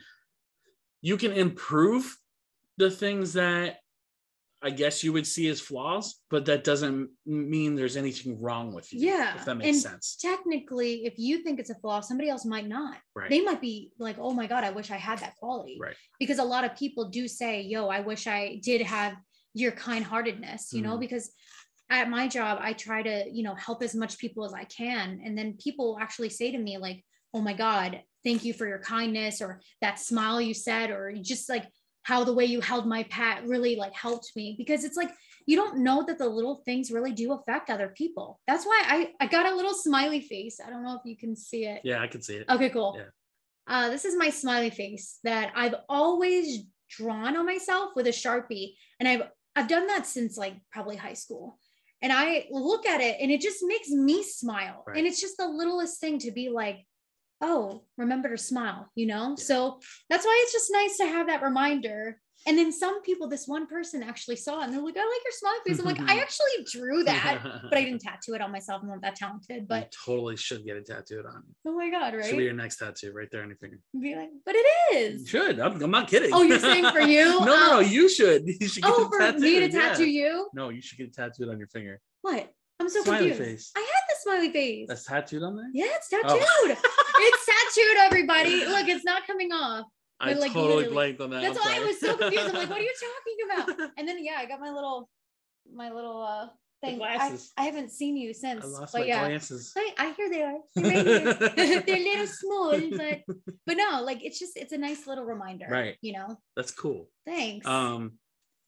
you can improve the things that i guess you would see as flaws but that doesn't mean there's anything wrong with you Yeah, if that makes and sense Technically, if you think it's a flaw, somebody else might not. right They might be like, "Oh my god, I wish I had that quality." right Because a lot of people do say, "Yo, I wish I did have your kind-heartedness," you know, Mhm. because at my job, I try to, you know, help as much people as I can, and then people actually say to me like, "Oh my god, thank you for your kindness," or that smile you said, or just like how the way you held my pat really like helped me because it's like you don't know that the little things really do affect other people. That's why I I got a little smiley face. I don't know if you can see it. yeah i can see it Okay, cool. Yeah. Uh, this is my smiley face that I've always drawn on myself with a sharpie, and I've I've done that since like probably high school. And I look at it, and it just makes me smile. Right. And it's just the littlest thing to be like, oh, remember to smile, you know. Yeah. So that's why it's just nice to have that reminder. And then some people, this one person actually saw it, and they're like, I like your smiley face. I'm like, I *laughs* actually drew *laughs* that, but I didn't tattoo it on myself. I'm not that talented. But you totally should get it tattooed on oh my god, right? should be your next tattoo right there on your finger be like, but it is. you should i'm, I'm not kidding Oh, you're saying for you? *laughs* no no no Oh. you should you should get Oh, for me to tattooed, yeah. tattoo you? no you should get it tattooed on your finger What? I'm so Smiley confused. face. I had the smiley face. that's tattooed on there yeah, it's Oh. tattooed. it's tattooed, everybody. Look, it's not coming off. I like, totally blanked on that That's I'm why I was so confused. I'm like, what are you talking *laughs* about? And then yeah, I got my little my little uh thing. I, glasses. I haven't seen you since. i lost but my yeah. glasses I, I hear they are. They're, right. *laughs* *laughs* They're a little small, but but no, like it's just it's a nice little reminder. Right. You know. that's cool Thanks. Um,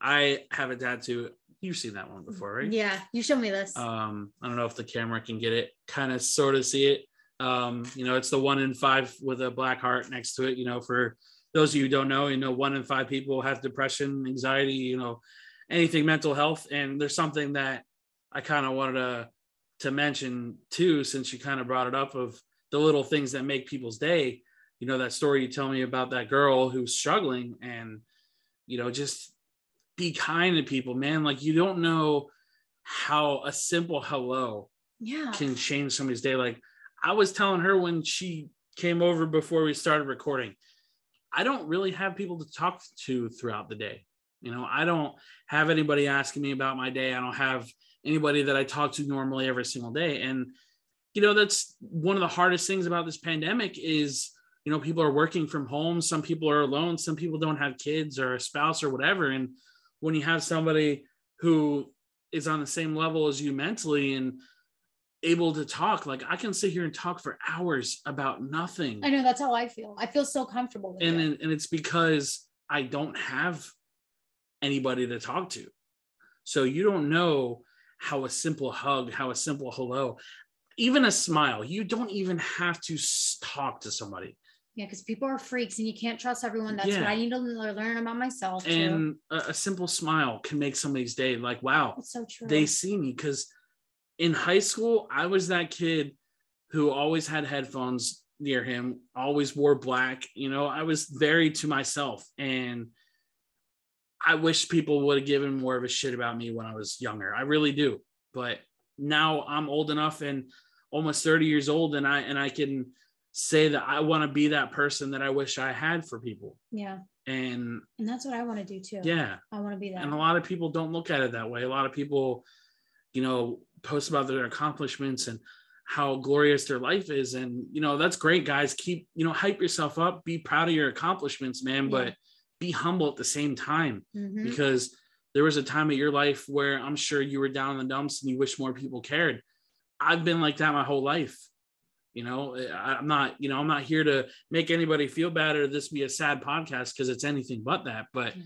I have a tattoo. You've seen that one before, right? Yeah, you showed me this. Um, I don't know if the camera can get it, kind of sort of see it. Um, you know, it's the one in five with a black heart next to it. You know, for those of you who don't know, you know, one in five people have depression, anxiety, you know, anything mental health. And there's something that I kind of wanted to to mention too, since you kind of brought it up of the little things that make people's day. You know, that story you tell me about that girl who's struggling and you know, just be kind to people, man. Like you don't know how a simple hello yeah. can change somebody's day. Like I was telling her when she came over before we started recording, I don't really have people to talk to throughout the day. You know, I don't have anybody asking me about my day. I don't have anybody that I talk to normally every single day. And, you know, that's one of the hardest things about this pandemic is, you know, people are working from home. Some people are alone. Some people don't have kids or a spouse or whatever. And when you have somebody who is on the same level as you mentally and able to talk, like I can sit here and talk for hours about nothing. I know that's how I feel. I feel so comfortable with and it. and it's because I don't have anybody to talk to. So you don't know how a simple hug, how a simple hello, even a smile, you don't even have to talk to somebody. Yeah, because people are freaks and you can't trust everyone. That's Yeah. what I need to learn about myself. too. And a, a simple smile can make somebody's day like, wow, It's so true. they see me because in high school, I was that kid who always had headphones near him, always wore black. You know, I was very to myself. And I wish people would have given more of a shit about me when I was younger. I really do. But now I'm old enough and almost 30 years old and I and I can say that I want to be that person that I wish I had for people. Yeah. And And that's what I want to do too. yeah, I want to be that. and a lot of people don't look at it that way. A lot of people, you know, post about their accomplishments and how glorious their life is. And, you know, that's great, guys. Keep, you know, hype yourself up, be proud of your accomplishments, man, Yeah. but be humble at the same time Mhm. because there was a time of your life where I'm sure you were down in the dumps and you wish more people cared. I've been like that my whole life. You know, I'm not, you know, I'm not here to make anybody feel bad or this be a sad podcast because it's anything but that. But Yeah.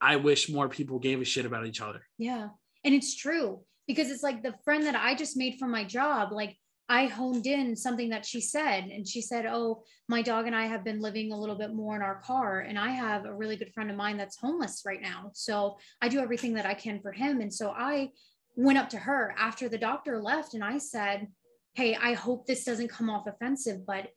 I wish more people gave a shit about each other. Yeah. And it's true because it's like the friend that I just made for my job, like I honed in something that she said. And she said, Oh, my dog and I have been living a little bit more in our car. And I have a really good friend of mine that's homeless right now. So I do everything that I can for him. And so I went up to her after the doctor left and I said, Hey, I hope this doesn't come off offensive, but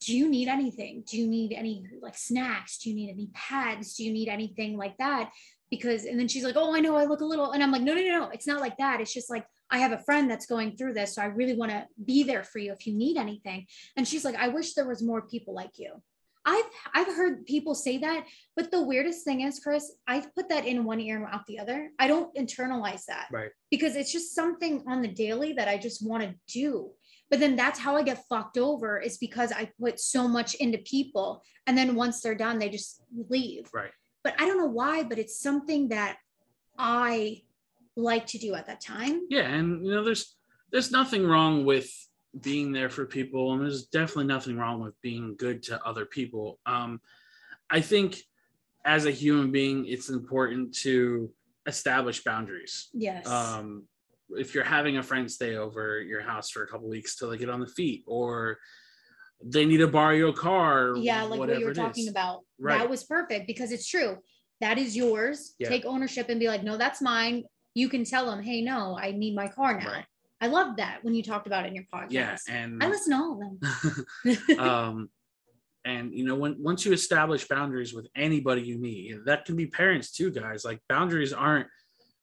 do you need anything? Do you need any like snacks? Do you need any pads? Do you need anything like that? Because and then she's like oh i know i look a little and i'm like no no no no it's not like that. It's just like i have a friend that's going through this so i really want to be there for you if you need anything. And she's like i wish there was more people like you. I've i've heard people say that but the weirdest thing is chris i've put that in one ear and out the other. I don't internalize that Right. because it's just something on the daily that i just want to do. But then that's how i get fucked over is because i put so much into people and then once they're done they just leave. Right. But I don't know why, but it's something that I like to do at that time. Yeah. And, you know, there's, there's nothing wrong with being there for people. And there's definitely nothing wrong with being good to other people. Um, I think as a human being, it's important to establish boundaries. Yes. um, if you're having a friend stay over your house for a couple weeks till they get on the feet or they need to borrow your car yeah, like what you were talking about. Right. That was perfect because it's true. That is yours. Yeah. Take ownership and be like, no, that's mine. You can tell them, hey, no, I need my car now. Right. I love that when you talked about it in your podcast. yeah and I listen to all of them. *laughs* um and you know when once you establish boundaries with anybody you meet that can be parents too guys like boundaries aren't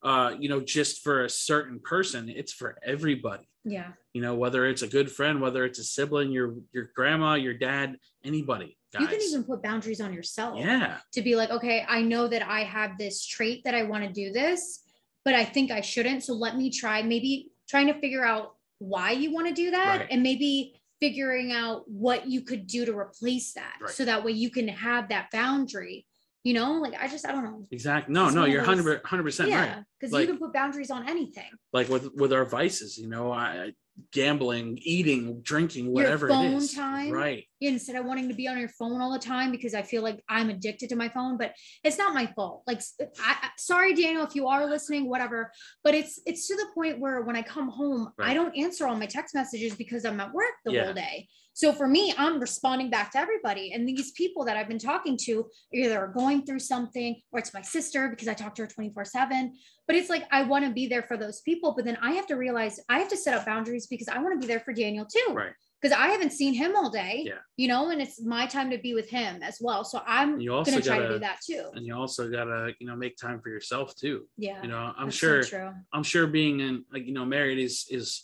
uh you know just for a certain person it's for everybody yeah. you know whether it's a good friend whether it's a sibling your your grandma your dad anybody guys You can even put boundaries on yourself. yeah to be like, okay, I know that I have this trait that I want to do this, but I think I shouldn't. So let me try, maybe trying to figure out why you want to do that Right. and maybe figuring out what you could do to replace that. Right. So that way you can have that boundary. You know, like I just, I don't know. exactly no It's no you're those- 100 100% Yeah. right Because Like- you can put boundaries on anything. like with with our vices you know i gambling eating drinking whatever phone it is time. right instead of wanting to be on your phone all the time because I feel like I'm addicted to my phone, but it's not my fault. Like, I, sorry, Daniel, if you are listening, whatever. But it's it's to the point where when I come home, I don't answer all my text messages because I'm at work the Yeah. whole day. So for me, I'm responding back to everybody, and these people that I've been talking to either are going through something, or it's my sister because I talk to her 24 seven. But it's like I want to be there for those people, but then I have to realize I have to set up boundaries because I want to be there for Daniel too right because I haven't seen him all day. Yeah. You know, and it's my time to be with him as well. So I'm You also gonna try to do that too. and you also gotta you know make time for yourself too Yeah. you know i'm sure So i'm sure being in like you know married is is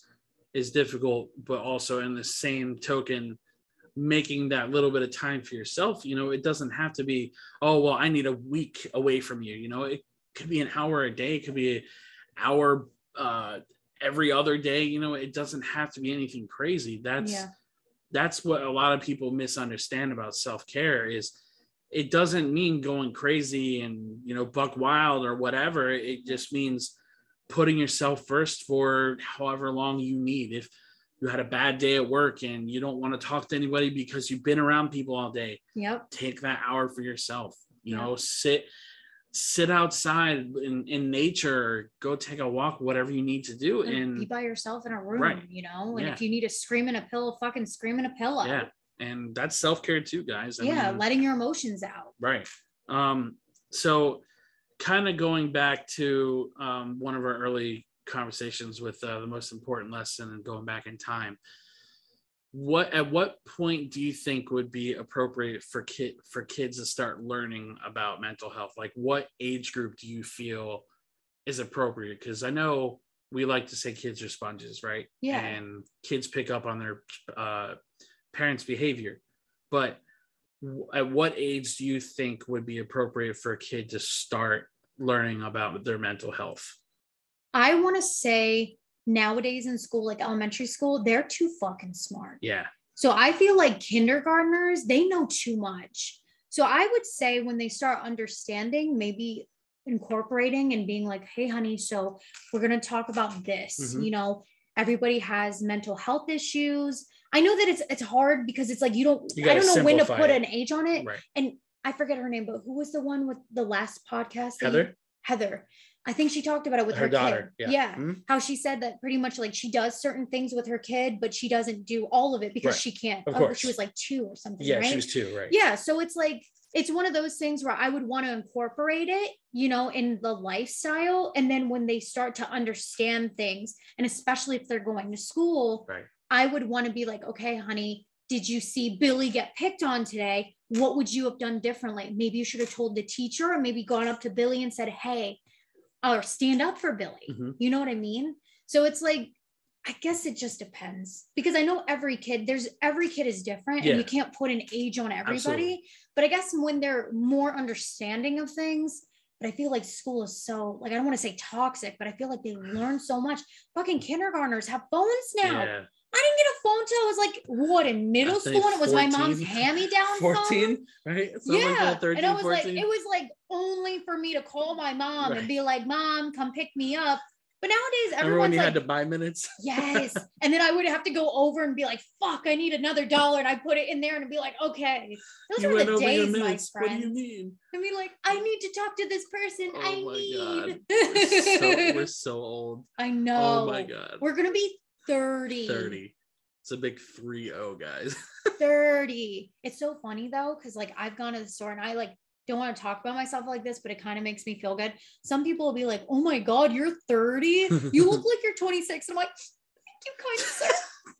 is difficult but also in the same token making that little bit of time for yourself you know it doesn't have to be oh well i need a week away from you you know? It could be an hour a day it could be an hour uh every other day you know? It doesn't have to be anything crazy. That's Yeah. that's what a lot of people misunderstand about self-care is it doesn't mean going crazy and you know buck wild or whatever. It just means putting yourself first for however long you need if you had a bad day at work and you don't want to talk to anybody because you've been around people all day Yep. take that hour for yourself you know sit sit outside in, in nature go take a walk whatever you need to do And be by yourself in a room, Right. you know. And Yeah. if you need to scream in a pillow, fucking scream in a pillow. yeah and that's self-care too guys I yeah, mean, letting your emotions out. Right. Um, so kind of going back to um, one of our early conversations with uh, the most important lesson and going back in time what at what point do you think would be appropriate for kid for kids to start learning about mental health? Like what age group do you feel is appropriate? Because i know we like to say kids are sponges right? Yeah. and kids pick up on their uh, parents behavior. But at what age do you think would be appropriate for a kid to start learning about their mental health I want to say nowadays in school, like elementary school, they're too fucking smart. yeah So I feel like kindergartners, they know too much. So I would say when they start understanding, maybe incorporating and being like, hey, honey, so we're going to talk about this. Mhm. You know, everybody has mental health issues. I know that it's it's hard because it's like you don't You I don't know when to put it. an age on it. right And I forget her name, but who was the one with the last podcast? that you- heather Heather. I think she talked about it with Her her, daughter, Kid. yeah. Mhm. How she said that pretty much like she does certain things with her kid, but she doesn't do all of it because Right. she can't. Of oh, course. she was like two or something. yeah right? she was two right Yeah. So it's like, it's one of those things where I would want to incorporate it, you know, in the lifestyle. And then when they start to understand things, and especially if they're going to school, Right. I would want to be like, okay, honey, did you see Billy get picked on today? What would you have done differently? Maybe you should have told the teacher or maybe gone up to Billy and said, hey, or stand up for Billy. Mhm. You know what I mean? So it's like, I guess it just depends because I know every kid, there's every kid is different Yeah. and you can't put an age on everybody. Absolutely. But I guess when they're more understanding of things, but I feel like school is so like I don't want to say toxic, but I feel like they learn so much. Fucking kindergartners have phones now. yeah I didn't get a phone till I was like what in middle school, think and it was my mom's 14. hand-me-down phone. *laughs* 14 right Something Yeah, that, 13, and I was 14. like, it was like only for me to call my mom Right. and be like, "Mom, come pick me up." But nowadays, Remember when you like, had to buy minutes *laughs* yes. And then I would have to go over and be like, fuck, I need another dollar. And I put it in there and be like, okay. Those you were the days, my minutes what do you mean And be like, I need to talk to this person. Oh I my need. we're so, we're so *laughs* old I know. oh my god We're going to be 30. 30 it's a big 3-0 guys *laughs* 30. It's so funny though, because like I've gone to the store and I like don't want to talk about myself like this, but it kind of makes me feel good. Some people will be like, oh my God, you're 30. *laughs* You look like you're 26. I'm like, thank you, kind sir.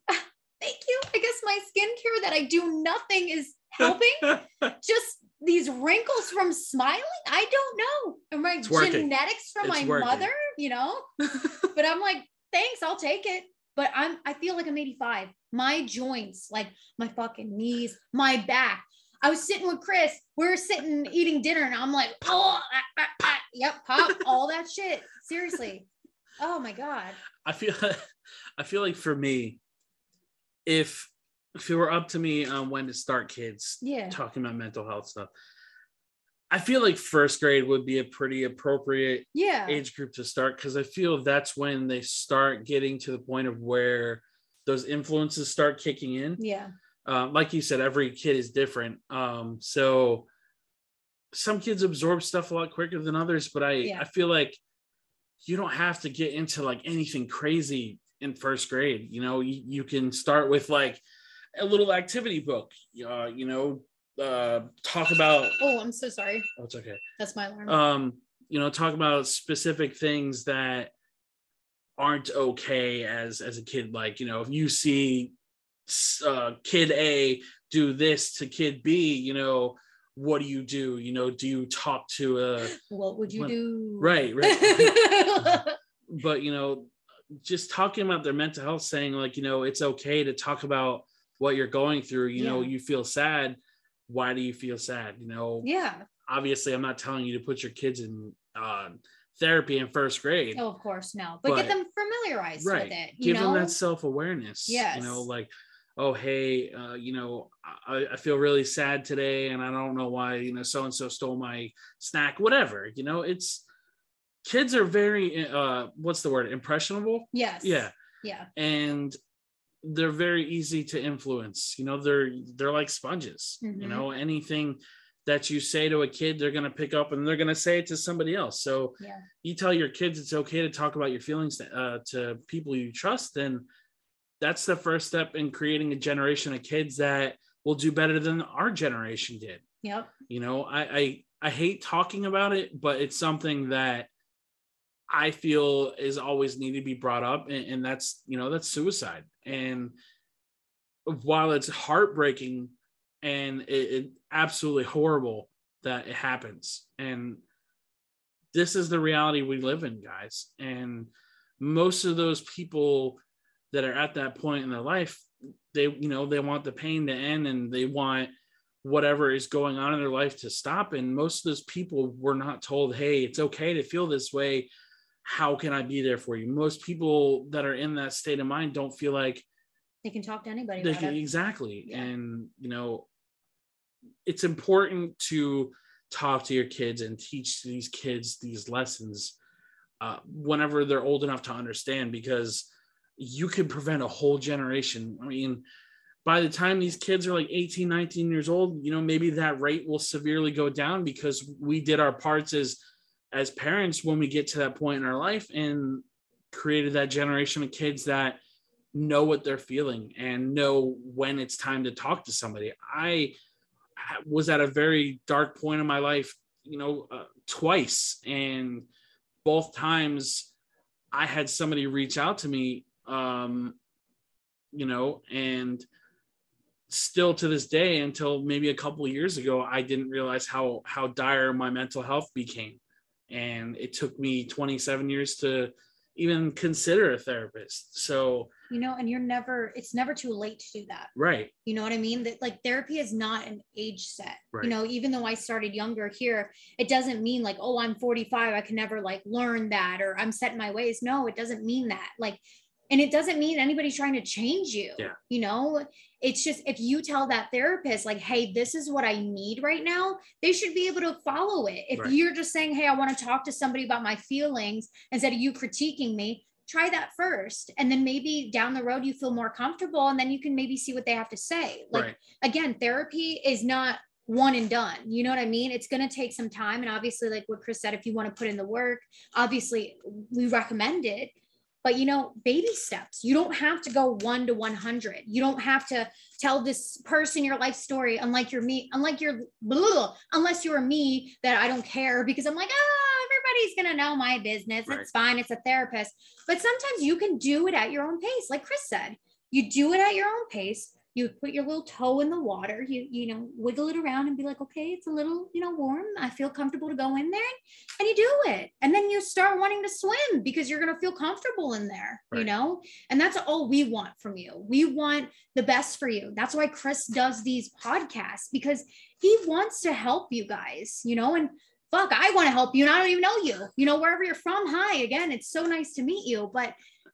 *laughs* thank you. I guess my skincare that I do nothing is helping. Just these wrinkles from smiling. I don't know. And my genetics from It's my working. mother, you know? but I'm like, thanks, I'll take it. But I'm I feel like I'm 85. My joints, like my fucking knees, my back. I was sitting with Chris. We are sitting eating dinner, and I'm like, oh, ah, ah, ah. yep, pop, *laughs* all that shit. Seriously. Oh my god. I feel *laughs* I feel like for me, if if it were up to me on when to start kids Yeah. talking about mental health stuff, I feel like first grade would be a pretty appropriate Yeah. age group to start because I feel that's when they start getting to the point of where those influences start kicking in. Yeah. Um, like you said, every kid is different. Um, so some kids absorb stuff a lot quicker than others, but I Yeah. I feel like you don't have to get into like anything crazy in first grade. You know, you, you can start with like a little activity book. Uh, you know, uh, talk about. Oh, I'm so sorry. Oh, it's okay That's my alarm. um you know talk about specific things that aren't okay as as a kid like you know if you see uh kid a do this to kid b you know what do you do you know do you talk to a what would you when- do? right right *laughs* but you know just talking about their mental health saying like you know it's okay to talk about what you're going through you know you feel sad why do you feel sad you know yeah. obviously i'm not telling you to put your kids in uh, therapy in first grade Oh, of course, no. But, get them familiarized right with it. You give know? them that self-awareness Yeah. you know like oh hey uh, you know I, I feel really sad today and i don't know why you know so and so stole my snack whatever you know it's kids are very uh what's the word impressionable yes. yeah Yeah. and they're very easy to influence you know they're they're like sponges you Mhm. know anything that you say to a kid they're going to pick up and they're going to say it to somebody else so Yeah. you tell your kids it's okay to talk about your feelings uh, to people you trust then that's the first step in creating a generation of kids that will do better than our generation did Yep. you know i i, I hate talking about it but it's something that I feel is always need to be brought up, and, and that's you know that's suicide. And while it's heartbreaking and it, it absolutely horrible that it happens, and this is the reality we live in, guys. And most of those people that are at that point in their life, they you know they want the pain to end, and they want whatever is going on in their life to stop. And most of those people were not told, hey, it's okay to feel this way how can I be there for you? Most people that are in that state of mind don't feel like they can talk to anybody. Can, exactly. Yeah. And, you know, it's important to talk to your kids and teach these kids these lessons uh, whenever they're old enough to understand because you can prevent a whole generation. I mean, by the time these kids are like 18, 19 years old, you know, maybe that rate will severely go down because we did our parts as as parents when we get to that point in our life and created that generation of kids that know what they're feeling and know when it's time to talk to somebody. I was at a very dark point in my life, you know, uh, twice, and both times I had somebody reach out to me, um, you know, and still to this day, until maybe a couple years ago, I didn't realize how how dire my mental health became and it took me 27 years to even consider a therapist. So you know and you're never it's never too late to do that. Right. You know what i mean? That like therapy is not an age set. Right. you know even though i started younger here it doesn't mean like oh i'm 45 i can never like learn that or i'm set in my ways. No it doesn't mean that. Like and it doesn't mean anybody's trying to change you yeah. you know it's just if you tell that therapist like hey this is what i need right now they should be able to follow it if right. you're just saying hey i want to talk to somebody about my feelings instead of you critiquing me try that first and then maybe down the road you feel more comfortable and then you can maybe see what they have to say like right. again therapy is not one and done. You know what I mean? It's going to take some time. And obviously, like what Chris said, if you want to put in the work, obviously we recommend it but you know baby steps you don't have to go 1 to 100 you don't have to tell this person your life story unlike you're me unlike you're blah, unless you're me that i don't care because i'm like ah everybody's gonna know my business. Right. it's fine. It's a therapist. But sometimes you can do it at your own pace. Like chris said you do it at your own pace you put your little toe in the water you you know wiggle it around and be like okay it's a little you know warm. I feel comfortable to go in there and you do it. And then you start wanting to swim because you're going to feel comfortable in there right. you know? And that's all we want from you. We want the best for you. That's why chris does these podcasts because he wants to help you guys you know? And fuck i want to help you and i don't even know you. You know wherever you're from hi again it's so nice to meet you but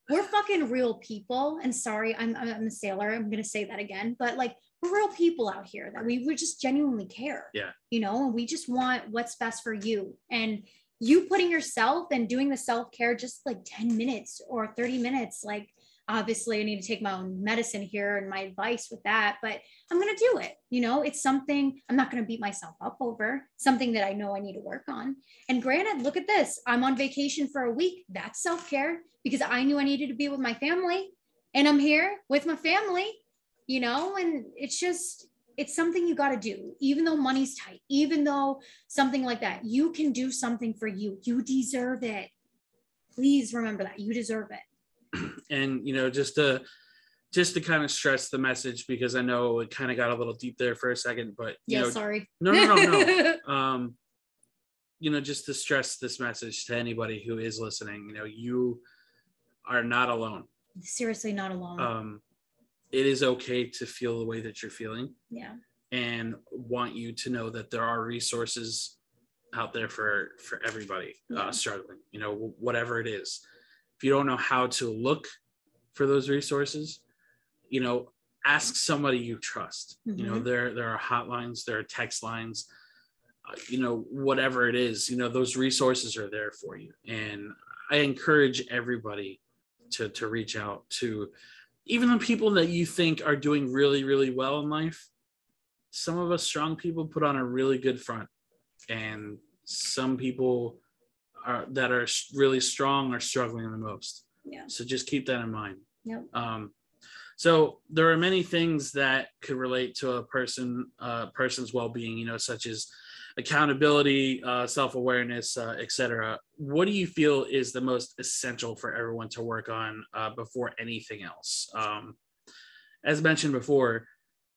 we're fucking real people. And sorry, I'm, I'm a sailor. I'm going to say that again, but like we're real people out here that we, we just genuinely care. Yeah. You know, and we just want what's best for you. And you putting yourself and doing the self care just like 10 minutes or 30 minutes, like obviously I need to take my own medicine here and my advice with that, but I'm going to do it. You know, it's something I'm not going to beat myself up over, something that I know I need to work on. And granted, look at this. I'm on vacation for a week. That's self care because I knew I needed to be with my family and I'm here with my family, you know, and it's just, it's something you got to do, even though money's tight, even though something like that, you can do something for you. You deserve it. Please remember that you deserve it and you know just to just to kind of stress the message because I know it kind of got a little deep there for a second, but yeah, know, sorry. No, no, no, no. *laughs* um, you know, just to stress this message to anybody who is listening, you know, you are not alone. Seriously, not alone. Um, it is okay to feel the way that you're feeling. Yeah. And want you to know that there are resources out there for for everybody uh, yeah. uh, struggling. You know, whatever it is if you don't know how to look for those resources, you know, ask somebody you trust. Mm-hmm. You know, mm-hmm. there there are hotlines, there are text lines, uh, you know, whatever it is. You know, those resources are there for you, and I encourage everybody to to reach out to even the people that you think are doing really really well in life. Some of us strong people put on a really good front, and some people are that are really strong are struggling the most. Yeah. So just keep that in mind. Yep. Um, so there are many things that could relate to a person, uh, person's well-being. You know, such as accountability, uh, self awareness, uh, etc. What do you feel is the most essential for everyone to work on uh, before anything else? Um, as mentioned before,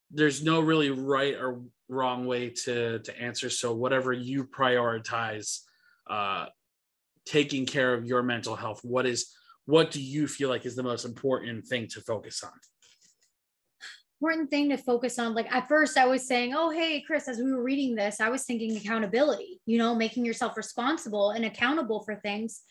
there's no really right or wrong way to to answer. So whatever you prioritize, uh, taking care of your mental health. What is what do you feel like is the most important thing to focus on? important thing to focus on. Like at first, I was saying, Oh, hey, Chris, as we were reading this, I was thinking accountability, you know, making yourself responsible and accountable for things.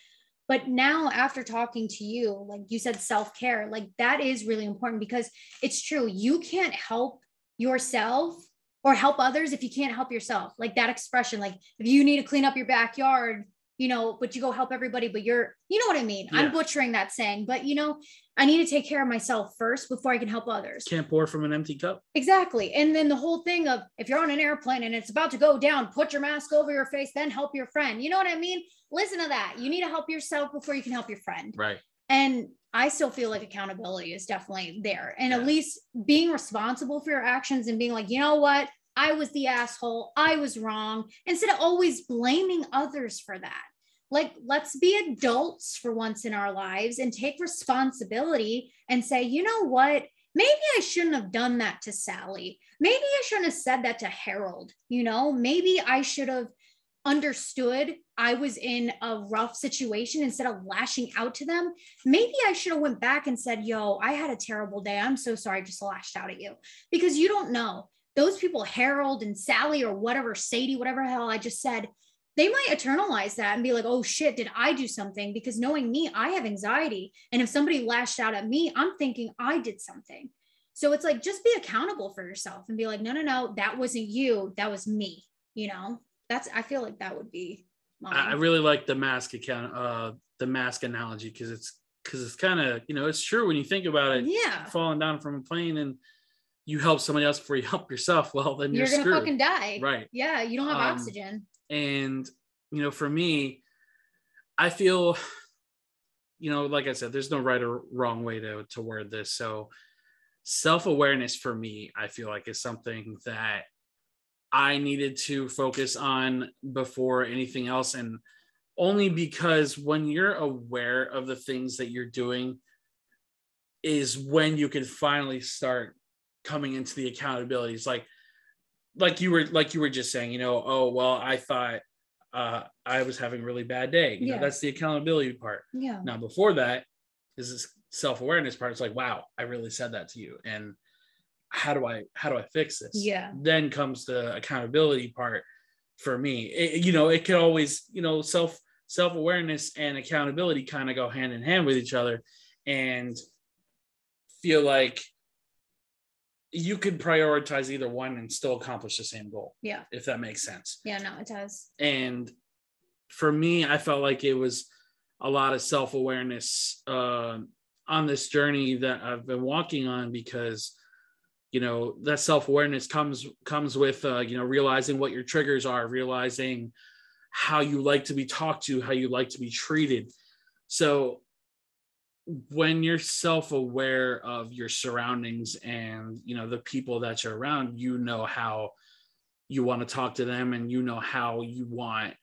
But now, after talking to you, like you said, self care, like that is really important because it's true. You can't help yourself or help others if you can't help yourself. Like that expression, like if you need to clean up your backyard, you know, but you go help everybody, but you're, you know what I mean? Yeah. I'm butchering that saying, but you know, I need to take care of myself first before I can help others. Can't pour from an empty cup. Exactly. And then the whole thing of if you're on an airplane and it's about to go down, put your mask over your face, then help your friend. You know what I mean? Listen to that. You need to help yourself before you can help your friend. Right. And I still feel like accountability is definitely there. And yeah. at least being responsible for your actions and being like, you know what? I was the asshole. I was wrong. Instead of always blaming others for that like let's be adults for once in our lives and take responsibility and say you know what? Maybe i shouldn't have done that to sally. Maybe i shouldn't have said that to harold you know? Maybe i should have understood i was in a rough situation instead of lashing out to them. Maybe i should have went back and said yo i had a terrible day. I'm so sorry I just lashed out at you. Because you don't know. Those people harold and sally or whatever sadie whatever hell i just said they might eternalize that and be like, oh shit, did I do something? Because knowing me, I have anxiety. And if somebody lashed out at me, I'm thinking I did something. So it's like, just be accountable for yourself and be like, no, no, no, that wasn't you. That was me. You know, that's, I feel like that would be. Mine. I really like the mask account, uh, the mask analogy because it's, because it's kind of, you know, it's true when you think about it. Yeah. Falling down from a plane and, you help somebody else before you *laughs* help yourself, well, then you're, you're gonna fucking die. Right. Yeah. You don't have um, oxygen. And, you know, for me, I feel, you know, like I said, there's no right or wrong way to, to word this. So, self awareness for me, I feel like is something that I needed to focus on before anything else. And only because when you're aware of the things that you're doing, is when you can finally start coming into the accountabilities. Like, like you were like you were just saying, you know, oh well, I thought uh, I was having a really bad day. You yeah. know, that's the accountability part. Yeah. Now before that is this self-awareness part. It's like, wow, I really said that to you. And how do I how do I fix this? Yeah. Then comes the accountability part for me. It, you know, it can always, you know, self self-awareness and accountability kind of go hand in hand with each other and feel like you could prioritize either one and still accomplish the same goal. Yeah. If that makes sense. Yeah, no, it does. And for me, I felt like it was a lot of self awareness uh, on this journey that I've been walking on because you know that self awareness comes comes with uh, you know realizing what your triggers are, realizing how you like to be talked to, how you like to be treated. So when you're self-aware of your surroundings and you know the people that you're around you know how you want to talk to them and you know how you want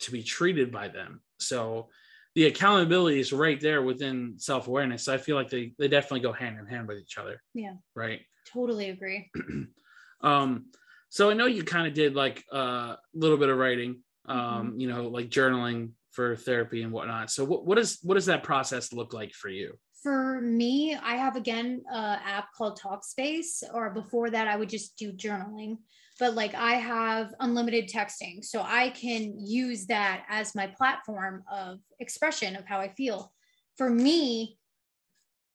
to be treated by them. So the accountability is right there within self-awareness. I feel like they, they definitely go hand in hand with each other. Yeah. Right? Totally agree. *clears throat* Um so i know you kind of did like a uh, little bit of writing um mm-hmm. you know like journaling for therapy and whatnot. So what, what is what does that process look like for you? For me, I have again an app called Talkspace, or before that, I would just do journaling. But like I have unlimited texting, so I can use that as my platform of expression of how I feel. For me,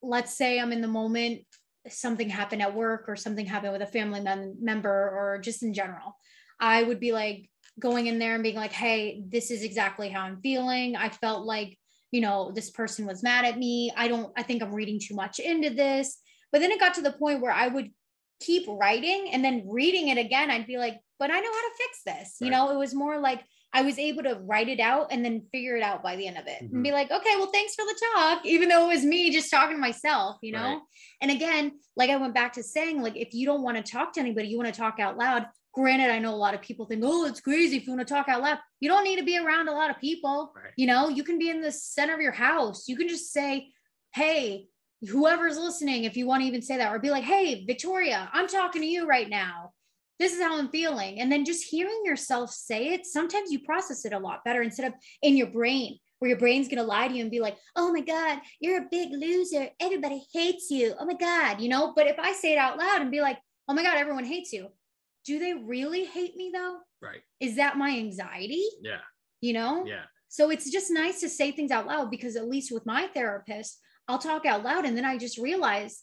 let's say I'm in the moment, something happened at work or something happened with a family mem- member or just in general. I would be like, going in there and being like, hey, this is exactly how I'm feeling. I felt like, you know, this person was mad at me. I don't, I think I'm reading too much into this. But then it got to the point where I would keep writing and then reading it again. I'd be like, but I know how to fix this. Right. You know, it was more like I was able to write it out and then figure it out by the end of it mm-hmm. and be like, okay, well, thanks for the talk, even though it was me just talking to myself, you know? Right. And again, like I went back to saying, like, if you don't want to talk to anybody, you want to talk out loud, granted, I know a lot of people think, oh, it's crazy if you want to talk out loud. You don't need to be around a lot of people. Right. You know, you can be in the center of your house. You can just say, hey, whoever's listening, if you want to even say that, or be like, hey, Victoria, I'm talking to you right now. This is how I'm feeling. And then just hearing yourself say it, sometimes you process it a lot better instead of in your brain, where your brain's going to lie to you and be like, oh my God, you're a big loser. Everybody hates you. Oh my God, you know? But if I say it out loud and be like, oh my God, everyone hates you. Do they really hate me though? Right. Is that my anxiety? Yeah. You know? Yeah. So it's just nice to say things out loud because at least with my therapist, I'll talk out loud and then I just realize,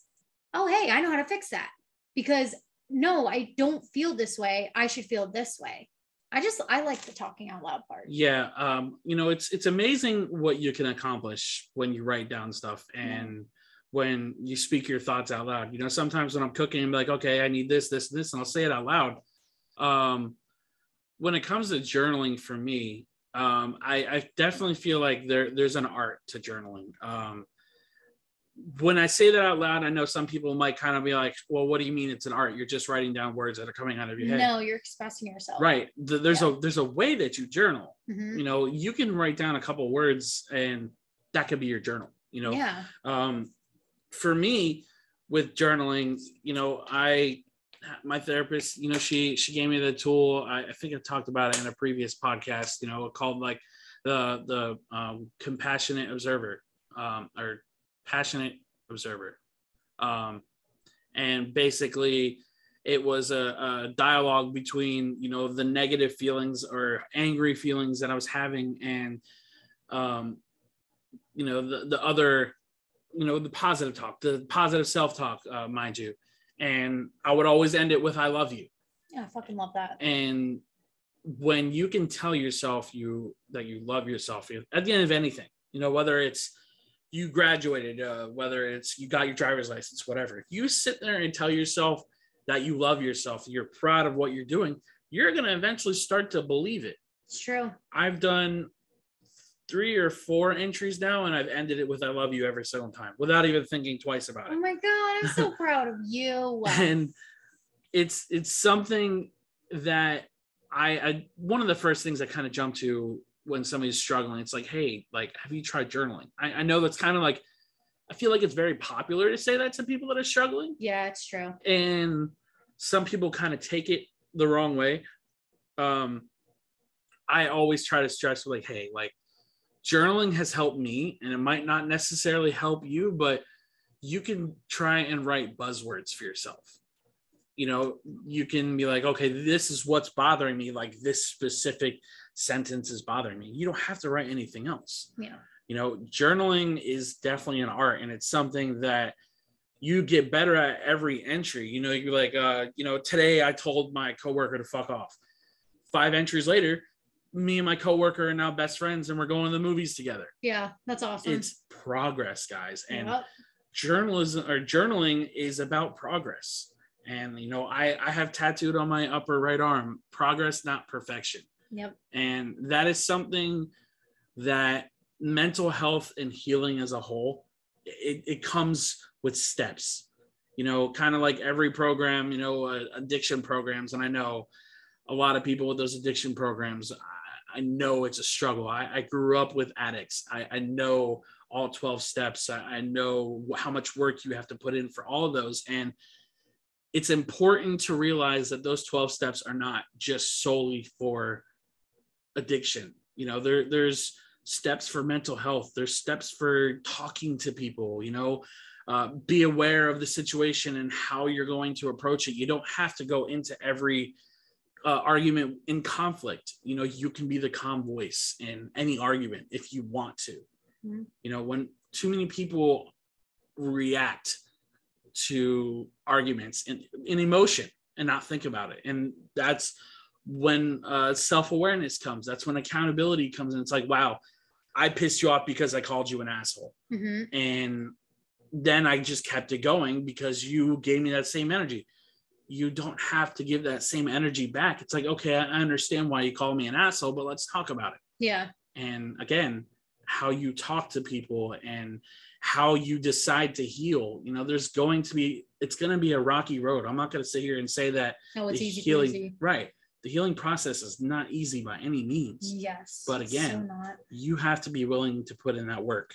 oh, hey, I know how to fix that. Because no, I don't feel this way. I should feel this way. I just I like the talking out loud part. Yeah. Um, you know, it's it's amazing what you can accomplish when you write down stuff and when you speak your thoughts out loud. You know, sometimes when I'm cooking, I'm like, okay, I need this, this, this, and I'll say it out loud. Um, when it comes to journaling for me, um, I, I definitely feel like there there's an art to journaling. Um, when I say that out loud, I know some people might kind of be like, "Well, what do you mean it's an art? You're just writing down words that are coming out of your head." No, you're expressing yourself. Right. There's Yeah. a there's a way that you journal. Mhm. You know, you can write down a couple words, and that could be your journal. You know, Yeah. um, for me with journaling, you know, I my therapist, you know, she she gave me the tool. I, I think I talked about it in a previous podcast. You know, called like the the um, compassionate observer um, or passionate observer, um, and basically it was a, a dialogue between you know the negative feelings or angry feelings that I was having and um, you know the the other you know the positive talk the positive self-talk uh, mind you and i would always end it with i love you Yeah, I fucking love that. and when you can tell yourself you that you love yourself at the end of anything you know whether it's you graduated uh, whether it's you got your driver's license whatever if you sit there and tell yourself that you love yourself you're proud of what you're doing you're going to eventually start to believe it It's true. i've done three or four entries now and i've ended it with i love you every single time without even thinking twice about it. Oh my god, I'm so *laughs* proud of you. and it's it's something that I, I one of the first things I kind of jump to when somebody's struggling, it's like, hey, like, have you tried journaling? I, I know that's kind of like, I feel like it's very popular to say that to people that are struggling, Yeah, it's true. and some people kind of take it the wrong way. Um, I always try to stress like, hey, like, journaling has helped me, and it might not necessarily help you, but you can try and write buzzwords for yourself. You know you can be like okay this is what's bothering me like this specific sentence is bothering me. You don't have to write anything else. Yeah. you know journaling is definitely an art and it's something that you get better at every entry. You know you're like uh you know today i told my coworker to fuck off. Five entries later me and my coworker are now best friends and we're going to the movies together Yeah, that's awesome. it's progress guys and Yep. journalism or journaling is about progress. And you know, I I have tattooed on my upper right arm progress, not perfection. Yep. And that is something that mental health and healing as a whole, it, it comes with steps. You know, kind of like every program, you know, uh, addiction programs. And I know a lot of people with those addiction programs, I, know it's a struggle. I, I grew up with addicts. I, I know all 12 steps. I, I know how much work you have to put in for all of those. And it's important to realize that those 12 steps are not just solely for addiction. You know, there, there's steps for mental health, there's steps for talking to people, you know, uh, be aware of the situation and how you're going to approach it. You don't have to go into every uh, argument in conflict. You know, you can be the calm voice in any argument if you want to. Mhm. You know, when too many people react to arguments in, in emotion and not think about it. And that's when uh, self awareness comes. That's when accountability comes. And it's like, wow, I pissed you off because I called you an asshole. hmm And then I just kept it going because you gave me that same energy. You don't have to give that same energy back. It's like, okay, I understand why you call me an asshole, but let's talk about it. Yeah. And again, how you talk to people and how you decide to heal. You know, there's going to be it's going to be a rocky road. I'm not going to sit here and say that No, it's easy healing, peasy. right? The healing process is not easy by any means. Yes. But again, so. You have to be willing to put in that work.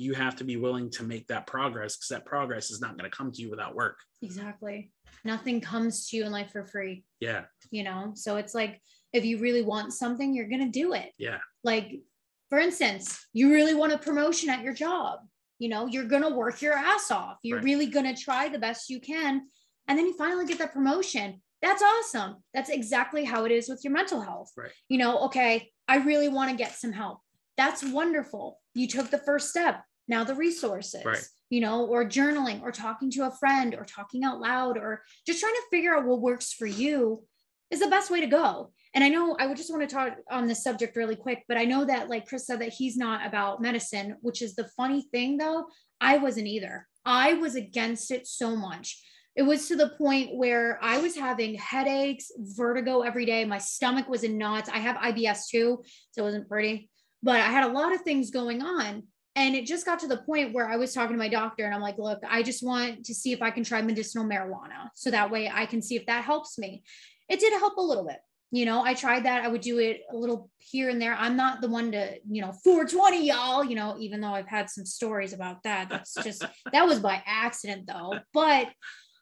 You have to be willing to make that progress because that progress is not going to come to you without work. Exactly. Nothing comes to you in life for free, Yeah, you know? So it's like if you really want something, you're going to do it. yeah, Like, for instance, you really want a promotion at your job, you know, you're going to work your ass off. You're Right. really going to try the best you can. And then you finally get that promotion. That's awesome. That's exactly how it is with your mental health. Right. You know, okay, I really want to get some help. That's wonderful. You took the first step. Now the resources, Right. you know, or journaling or talking to a friend or talking out loud or just trying to figure out what works for you is the best way to go. And I know I would just want to talk on this subject really quick, but I know that like Chris said that he's not about medicine, which is the funny thing though. I wasn't either. I was against it so much. It was to the point where I was having headaches, vertigo every day. My stomach was in knots. I have IBS too, so it wasn't pretty, but I had a lot of things going on. And it just got to the point where I was talking to my doctor and I'm like, look, I just want to see if I can try medicinal marijuana. So that way I can see if that helps me. It did help a little bit. You know, I tried that. I would do it a little here and there. I'm not the one to, you know, 420 y'all, you know, even though I've had some stories about that. That's just, *laughs* that was by accident though. But,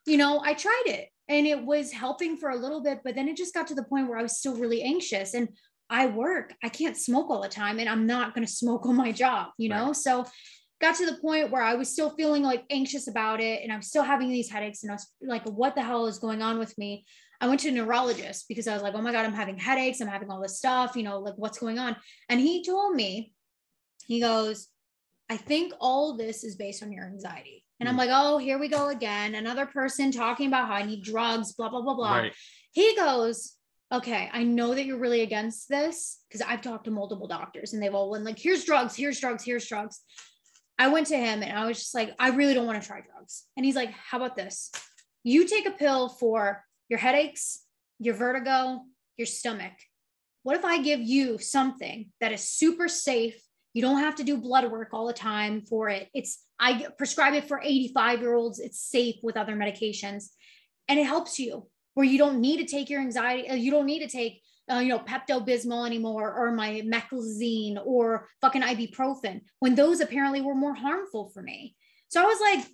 you know, I tried it and it was helping for a little bit, but then it just got to the point where I was still really anxious and I work. I can't smoke all the time and I'm not going to smoke on my job, you know? So got to the point where I was still feeling like anxious about it and I'm still having these headaches and I was like, what the hell is going on with me? I went to a neurologist because I was like, oh my God, I'm having headaches. I'm having all this stuff, you know, like what's going on? And he told me, he goes, I think all this is based on your anxiety. And I'm Hmm. like, oh, here we go again. Another person talking about how I need drugs, blah, blah, blah, blah. right. He goes, okay, I know that you're really against this because I've talked to multiple doctors and they've all been like, here's drugs, here's drugs, here's drugs. I went to him and I was just like, I really don't want to try drugs. And he's like, how about this? You take a pill for your headaches, your vertigo, your stomach. What if I give you something that is super safe? You don't have to do blood work all the time for it. It's, I prescribe it for 85 year olds. It's safe with other medications and it helps you where you don't need to take your anxiety, uh, you don't need to take, uh, you know, Pepto Bismol anymore or my meclizine or fucking ibuprofen when those apparently were more harmful for me. So I was like,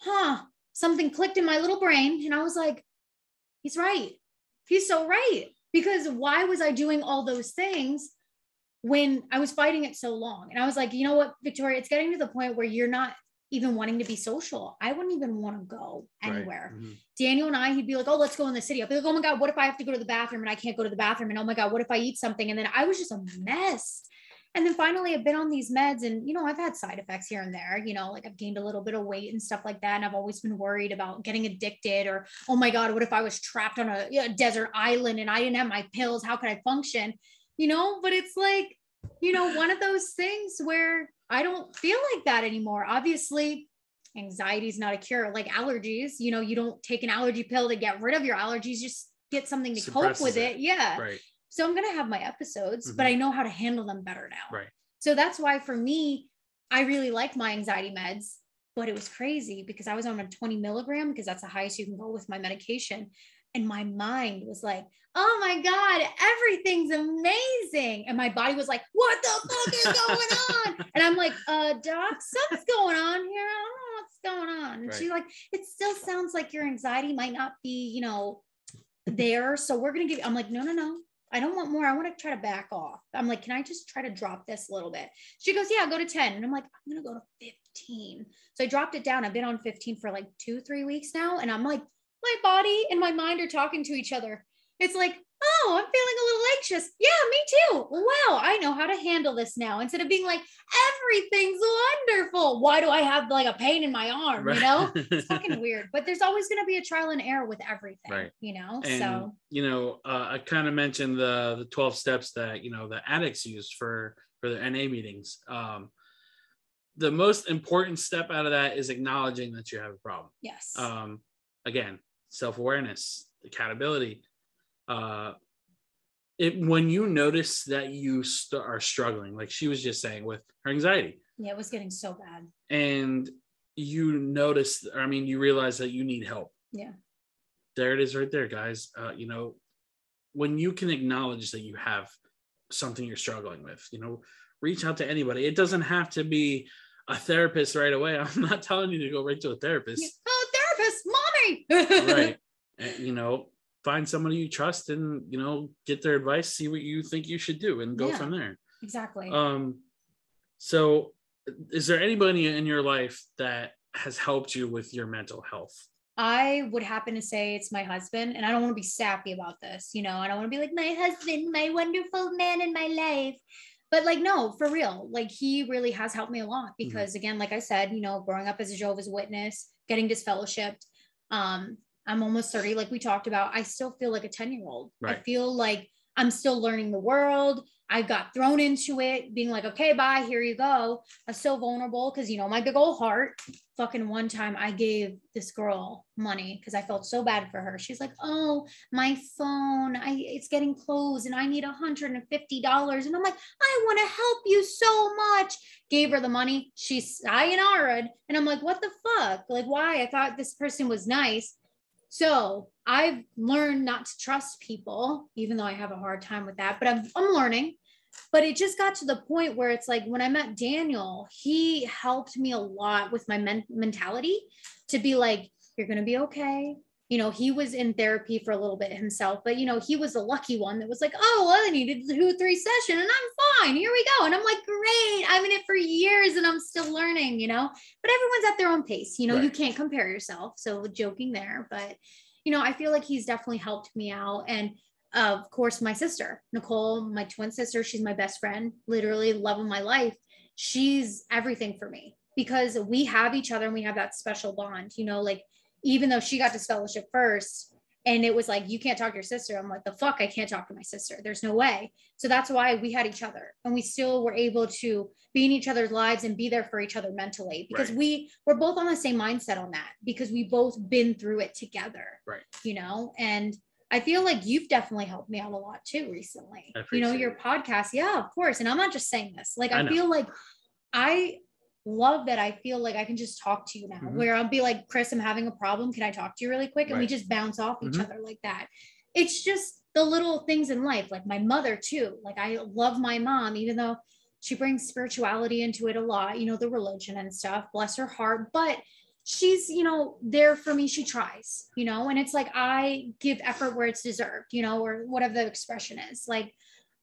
huh, something clicked in my little brain. And I was like, he's right. He's so right. Because why was I doing all those things when I was fighting it so long? And I was like, you know what, Victoria, it's getting to the point where you're not even wanting to be social. I wouldn't even want to go Right. anywhere. Mhm. Daniel and I, he'd be like, oh, let's go in the city. I'd be like, oh my God, what if I have to go to the bathroom and I can't go to the bathroom? And oh my God, what if I eat something? And then I was just a mess. And then finally, I've been on these meds and, you know, I've had side effects here and there, you know, like I've gained a little bit of weight and stuff like that. And I've always been worried about getting addicted or, oh my God, what if I was trapped on a, know, desert island and I didn't have my pills? How could I function? You know, but it's like, you know, one of those things where I don't feel like that anymore. Obviously, anxiety is not a cure like allergies you know you don't take an allergy pill to get rid of your allergies just get something to cope with it. it yeah Right. so i'm going to have my episodes but Mhm. i know how to handle them better now Right. so that's why for me i really like my anxiety meds but it was crazy because i was on a 20 milligram because that's the highest you can go with my medication and my mind was like oh my god everything's amazing. And my body was like what the fuck is going *laughs* on? And i'm like uh doc something's going on here. I don't know what's going on. And Right. she's like it still sounds like your anxiety might not be you know there. So we're gonna give you, i'm like no no no. I don't want more. I want to try to back off. I'm like can i just try to drop this a little bit? She goes yeah go to 10 and i'm like i'm gonna go to 15 so i dropped it down. I've been on 15 for like two three weeks now. And i'm like my body and my mind are talking to each other. It's like oh i'm feeling a little anxious. Yeah me too. Wow i know how to handle this now. Instead of being like everything's wonderful. Why do i have like a pain in my arm you know? It's fucking weird. But there's always going to be a trial and error with everything Right. you know? And so you know uh, i kind of mentioned the the 12 steps that you know the addicts use for for their NA meetings. Um the most important step out of that is acknowledging that you have a problem. Yes. Um again self-awareness accountability uh it when you notice that you st- are struggling like she was just saying with her anxiety yeah it was getting so bad and you notice, I mean, you realize that you need help. Yeah. There it is right there, guys. Uh, you know, when you can acknowledge that you have something you're struggling with, you know, reach out to anybody. It doesn't have to be a therapist right away. *laughs* I'm not telling you to go right to a therapist. *laughs* Right. *laughs* And, you know, find somebody you trust and, you know, get their advice, see what you think you should do and go Yeah. from there. Exactly. Um, so is there anybody in your life that has helped you with your mental health? I would happen to say it's my husband, and I don't want to be sappy about this. You know, I don't want to be like my husband, my wonderful man in my life. But like, no, for real, like he really has helped me a lot because, again, like I said, you know, growing up as a Jehovah's Witness, getting disfellowshipped, um, I'm almost 30, like we talked about. I still feel like a 10 year old. I feel like I'm still learning the world. I got thrown into it, being like, okay, bye, here you go. I was so vulnerable because, you know, my big old heart. Fucking one time I gave this girl money because I felt so bad for her. She's like, oh, my phone, I it's getting closed and I need $150. And I'm like, I want to help you so much. Gave her the money. She's sayonara. And I'm like, what the fuck? Like, why? I thought this person was nice. So I've learned not to trust people, even though I have a hard time with that, but I'm, I'm learning. But it just got to the point where it's like when I met Daniel, he helped me a lot with my men- mentality to be like, you're going to be okay. You know, he was in therapy for a little bit himself, but you know, he was the lucky one that was like, oh, well, I needed two three session and I'm fine. Here we go. And I'm like, great. I'm in it for years and I'm still learning, you know, but everyone's at their own pace. You know, you can't compare yourself. So joking there, but you know, I feel like he's definitely helped me out. And of course, my sister, Nicole, my twin sister, she's my best friend, literally love of my life. She's everything for me because we have each other and we have that special bond, you know, like even though she got disfellowshipped first and it was like, you can't talk to your sister. I'm like, the fuck, I can't talk to my sister. There's no way. So that's why we had each other and we still were able to be in each other's lives and be there for each other mentally because Right. we we're both on the same mindset on that because we both been through it together. Right. You know, and I feel like you've definitely helped me out a lot too recently. You know, your podcast. Yeah, of course. And I'm not just saying this. Like I I, feel like I love that I feel like I can just talk to you now, Mhm. where I'll be like, Chris, I'm having a problem. Can I talk to you really quick? And we just bounce off each Mhm. other like that. It's just the little things in life, like my mother too. Like I love my mom, even though she brings spirituality into it a lot, you know, the religion and stuff, bless her heart. But she's, you know, there for me. She tries, you know, and it's like I give effort where it's deserved, you know, or whatever the expression is. Like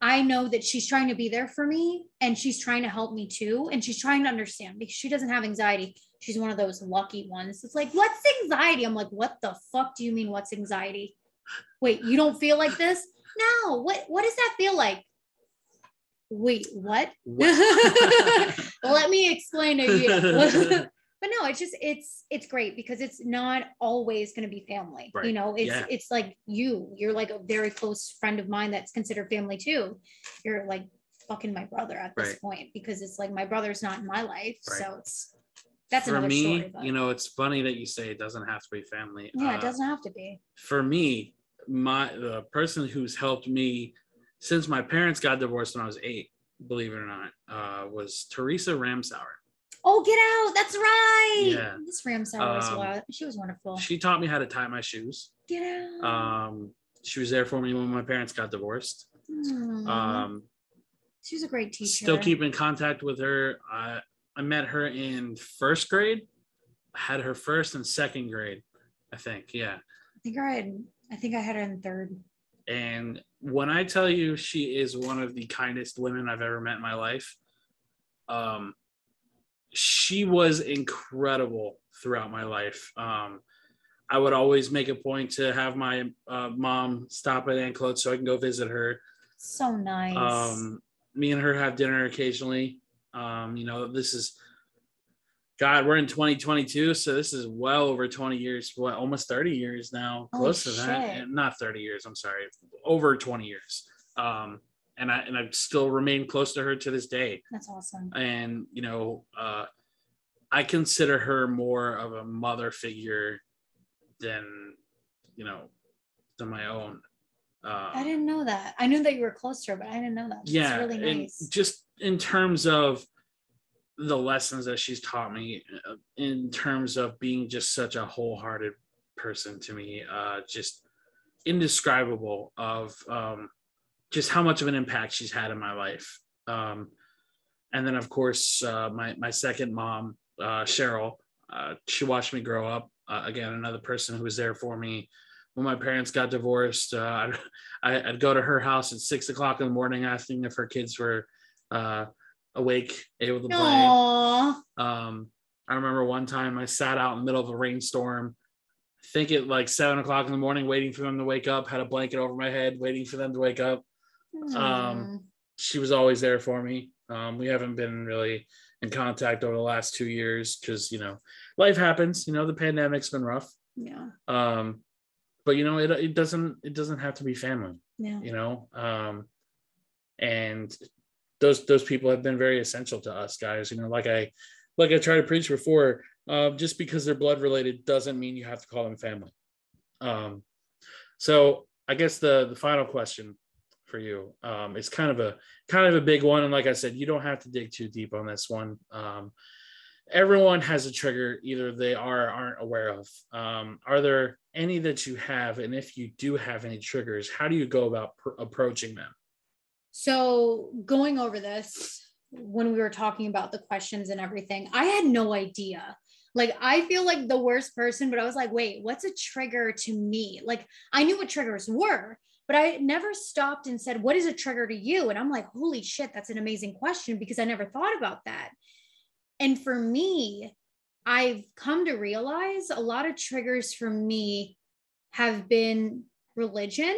I know that she's trying to be there for me and she's trying to help me too. And she's trying to understand because she doesn't have anxiety. She's one of those lucky ones. It's like, what's anxiety? I'm like, what the fuck do you mean what's anxiety? Wait, you don't feel like this? No. What what does that feel like? Wait, what? *laughs* Let me explain to you. *laughs* but no, it's just it's it's great because it's not always going to be family. You know, it's Yeah. it's like you. You're like a very close friend of mine that's considered family too. You're like fucking my brother at this Right. point because it's like my brother's not in my life, Right. so it's that's for another me, story. You know, it's funny that you say it doesn't have to be family. yeah, Uh, it doesn't have to be. For me, my the person who's helped me since my parents got divorced when I was eight, believe it or not, uh, was Teresa Ramsauer. Oh, get out! That's right. Yeah. Miss Ramsauer was Um, wild. She was wonderful. She taught me how to tie my shoes. get out. Um, she was there for me when my parents got divorced. Aw. Um, she was a great teacher. still keep in contact with her. I I met her in first grade. Had her first and second grade, I think. Yeah. I think I had. I think I had her in third. And when I tell you she is one of the kindest women I've ever met in my life, um, she was incredible throughout my life. Um, I would always make a point to have my uh, mom stop at Aunt Claude so I can go visit her. So nice. Um, me and her have dinner occasionally. Um, you know, this is God, we're in 2022, so this is well over 20 years, what almost 30 years now, close to that. shit. And Not 30 years, I'm sorry, over 20 years. Um, and I and I still remain close to her to this day. That's awesome. And you know, uh, I consider her more of a mother figure than you know than my own. Uh, I didn't know that. I knew that you were close to her, but I didn't know that. That's yeah really and nice. just in terms of the lessons that she's taught me uh, in terms of being just such a wholehearted person to me uh just indescribable of um just how much of an impact she's had in my life um and then of course uh my my second mom uh cheryl uh she watched me grow up uh, again another person who was there for me when my parents got divorced uh, I'd, *laughs* I'd go to her house at six o'clock in the morning asking if her kids were uh awake, able to play. Aww. Um, I remember one time I sat out in the middle of a rainstorm, I think at like seven o'clock in the morning, waiting for them to wake up, had a blanket over my head, waiting for them to wake up. Um, she was always there for me. Um, we haven't been really in contact over the last two years because you know life happens. You know the pandemic's been rough. Yeah. Um, but you know it it doesn't it doesn't have to be family. Yeah. You know, um, and those those people have been very essential to us guys. You know, like I like I tried to preach before, uh, just because they're blood related doesn't mean you have to call them family. Um, so I guess the the final question for you um, is kind of a kind of a big one, and like I said, you don't have to dig too deep on this one. Um, everyone has a trigger either they are or aren't aware of. Um, are there any that you have, and if you do have any triggers, how do you go about pr- approaching them? So, going over this, when we were talking about the questions and everything, I had no idea. Like, I feel like the worst person, but I was like, wait, what's a trigger to me? Like, I knew what triggers were, but I never stopped and said, what is a trigger to you? And I'm like, holy shit, that's an amazing question because I never thought about that. And for me, I've come to realize a lot of triggers for me have been religion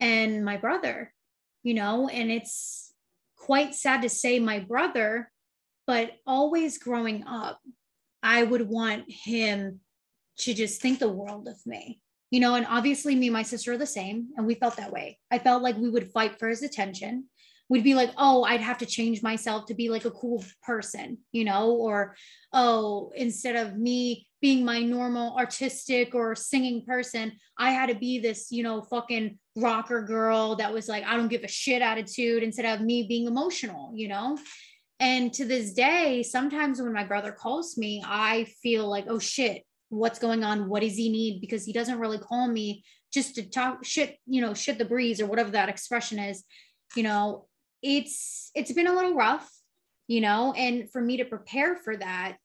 and my brother you know, and it's quite sad to say my brother, but always growing up, I would want him to just think the world of me, you know, and obviously me and my sister are the same, and we felt that way. I felt like we would fight for his attention We'd be like, oh, I'd have to change myself to be like a cool person, you know, or oh, instead of me being my normal artistic or singing person, I had to be this, you know, fucking rocker girl that was like, I don't give a shit attitude instead of me being emotional, you know? And to this day, sometimes when my brother calls me, I feel like, oh shit, what's going on? What does he need? Because he doesn't really call me just to talk shit, you know, shit the breeze or whatever that expression is. You know, it's it's been a little rough, you know, and for me to prepare for that,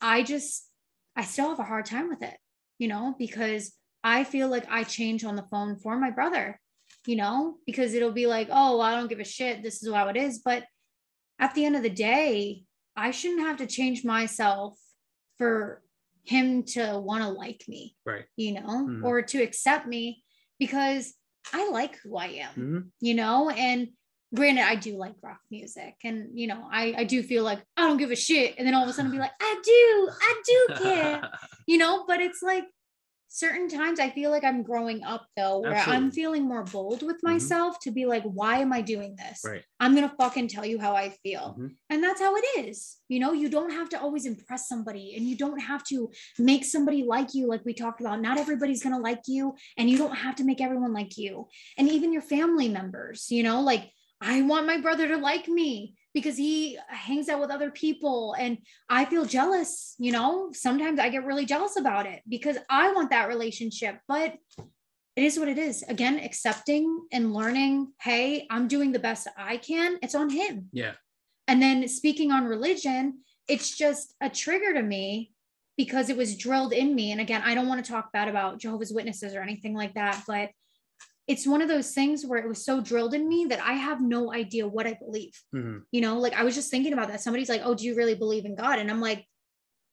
I just I still have a hard time with it, you know, because I feel like I change on the phone for my brother, you know, because it'll be like, oh, I don't give a shit. This is how it is. But at the end of the day, I shouldn't have to change myself for him to want to like me, right? You know, mm-hmm. or to accept me because I like who I am, mm-hmm. you know, and granted i do like rock music and you know i i do feel like i don't give a shit and then all of a sudden be like i do i do care *laughs* you know but it's like certain times i feel like i'm growing up though where Absolutely. i'm feeling more bold with mm-hmm. myself mm-hmm. to be like why am i doing this right. i'm gonna fucking tell you how i feel mm-hmm. and that's how it is you know you don't have to always impress somebody and you don't have to make somebody like you like we talked about not everybody's gonna like you and you don't have to make everyone like you and even your family members you know like I want my brother to like me because he hangs out with other people and I feel jealous, you know? Sometimes I get really jealous about it because I want that relationship, but it is what it is. Again, accepting and learning, hey, I'm doing the best I can. It's on him. Yeah. And then speaking on religion, it's just a trigger to me because it was drilled in me. And again, I don't want to talk bad about Jehovah's Witnesses or anything like that, but it's one of those things where it was so drilled in me that I have no idea what I believe. Mm-hmm. You know, like I was just thinking about that. Somebody's like, "Oh, do you really believe in God?" And I'm like,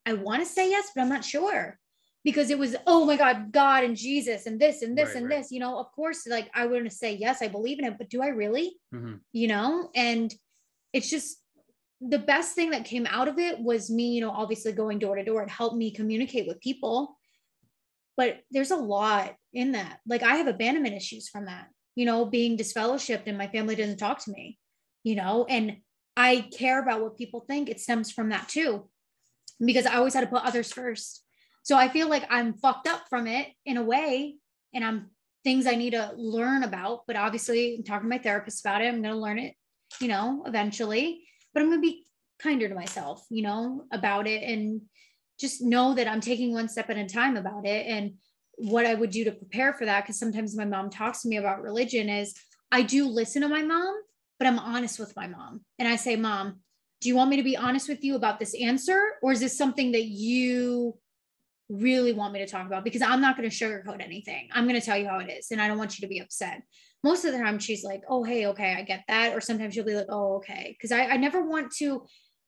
I want to say yes, but I'm not sure because it was, "Oh my God, God and Jesus and this and this right, and right. this." You know, of course, like I wouldn't say yes, I believe in it, but do I really? Mm-hmm. You know, and it's just the best thing that came out of it was me, you know, obviously going door to door. It helped me communicate with people but there's a lot in that. Like I have abandonment issues from that, you know, being disfellowshipped and my family doesn't talk to me, you know, and I care about what people think. It stems from that too, because I always had to put others first. So I feel like I'm fucked up from it in a way, and I'm things I need to learn about. But obviously, I'm talking to my therapist about it. I'm going to learn it, you know, eventually. But I'm going to be kinder to myself, you know, about it and just know that I'm taking one step at a time about it. And what I would do to prepare for that, because sometimes my mom talks to me about religion, is I do listen to my mom, but I'm honest with my mom. And I say, Mom, do you want me to be honest with you about this answer? Or is this something that you really want me to talk about? Because I'm not going to sugarcoat anything. I'm going to tell you how it is. And I don't want you to be upset. Most of the time, she's like, Oh, hey, okay, I get that. Or sometimes she'll be like, Oh, okay. Because I, I never want to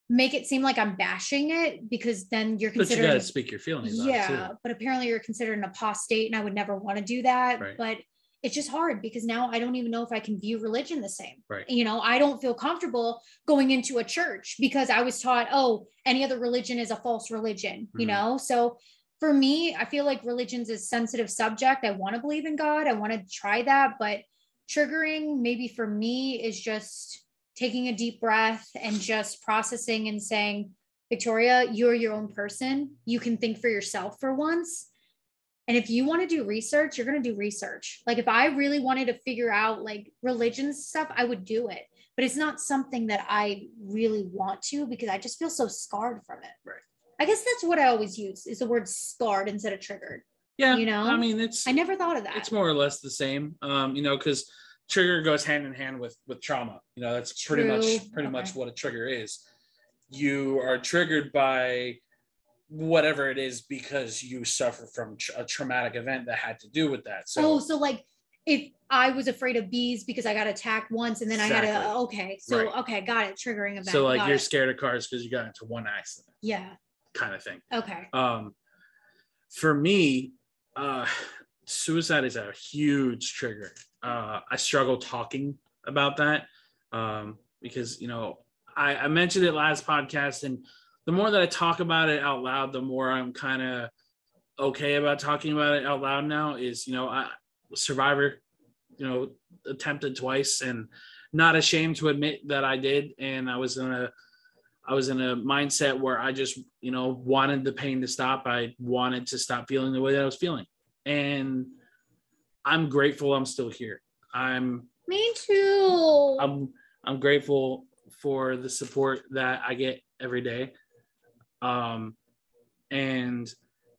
make it seem like I'm bashing it because then you're considered. But you got to speak your feelings. Yeah, but apparently you're considered an apostate, and I would never want to do that. Right. But it's just hard because now I don't even know if I can view religion the same. Right. You know, I don't feel comfortable going into a church because I was taught, oh, any other religion is a false religion. Mm-hmm. You know, so for me, I feel like religion's a sensitive subject. I want to believe in God. I want to try that, but triggering maybe for me is just taking a deep breath and just processing and saying, Victoria, you're your own person. You can think for yourself for once. And if you want to do research, you're going to do research. Like if I really wanted to figure out like religion stuff, I would do it. But it's not something that I really want to because I just feel so scarred from it. Right. I guess that's what I always use is the word scarred instead of triggered. Yeah. You know, I mean, it's, I never thought of that. It's more or less the same. Um, you know, because trigger goes hand in hand with with trauma you know that's True. pretty much pretty okay. much what a trigger is you are triggered by whatever it is because you suffer from a traumatic event that had to do with that so oh so like if I was afraid of bees because I got attacked once and then exactly. I had a okay so right. okay got it triggering event so like got you're it. scared of cars because you got into one accident yeah kind of thing okay um for me uh suicide is a huge trigger uh, I struggle talking about that um, because you know I, I mentioned it last podcast, and the more that I talk about it out loud, the more I'm kind of okay about talking about it out loud now. Is you know I Survivor, you know, attempted twice and not ashamed to admit that I did, and I was in a I was in a mindset where I just, you know, wanted the pain to stop. I wanted to stop feeling the way that I was feeling. And I'm grateful I'm still here. I'm me too. I'm I'm grateful for the support that I get every day. Um and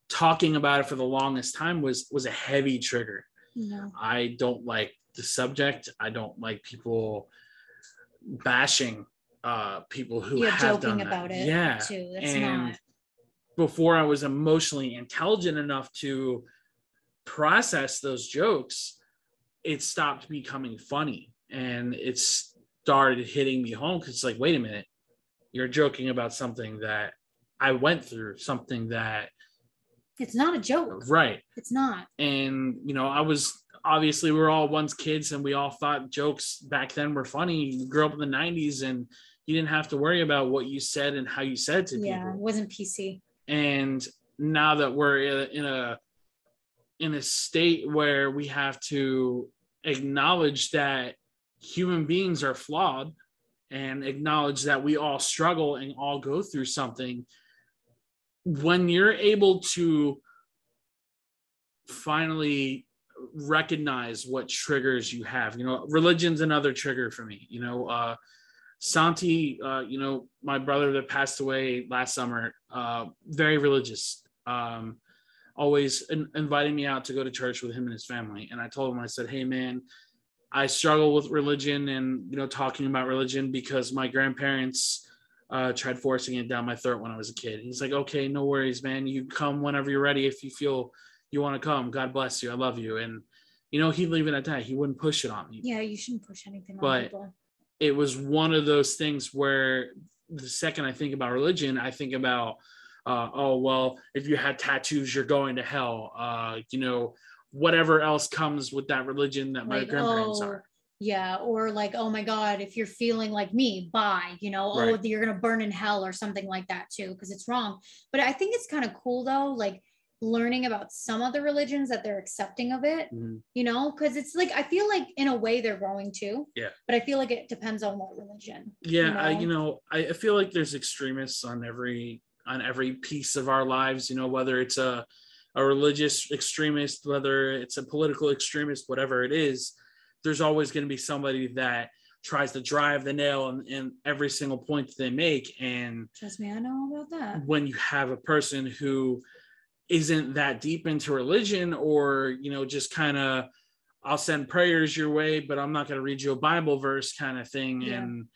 talking about it for the longest time was was a heavy trigger. No. I don't like the subject. I don't like people bashing uh people who You're have joking done about it. Yeah. Too. That's and not before I was emotionally intelligent enough to process those jokes, it stopped becoming funny and it started hitting me home because it's like, wait a minute, you're joking about something that I went through, something that it's not a joke. Right. It's not. And, you know, I was obviously we are all once kids and we all thought jokes back then were funny. You grew up in the 90s and you didn't have to worry about what you said and how you said to yeah, people. Yeah, it wasn't PC. And now that we're uh, in a in a state where we have to acknowledge that human beings are flawed and acknowledge that we all struggle and all go through something when you're able to finally recognize what triggers you have you know religion's another trigger for me you know uh santi uh you know my brother that passed away last summer uh very religious um always in, inviting me out to go to church with him and his family. And I told him, I said, Hey, man, I struggle with religion and, you know, talking about religion because my grandparents uh, tried forcing it down my throat when I was a kid. He's like, Okay, no worries, man. You come whenever you're ready. If you feel you want to come, God bless you. I love you. And, you know, he'd leave it at that. He wouldn't push it on me. Yeah, you shouldn't push anything on but people. It was one of those things where the second I think about religion, I think about uh, oh well if you had tattoos you're going to hell uh, you know whatever else comes with that religion that my grandparents oh, are yeah or like oh my god if you're feeling like me bye you know oh, right. oh you're gonna burn in hell or something like that too because it's wrong but i think it's kind of cool though like learning about some of the religions that they're accepting of it mm-hmm. you know because it's like i feel like in a way they're growing too yeah but i feel like it depends on what religion yeah you know? i you know I, I feel like there's extremists on every on every piece of our lives you know whether it's a a religious extremist whether it's a political extremist whatever it is there's always going to be somebody that tries to drive the nail in, in every single point that they make and Trust me, I know about that. when you have a person who isn't that deep into religion or you know just kind of i'll send prayers your way but i'm not going to read you a bible verse kind of thing Yeah. and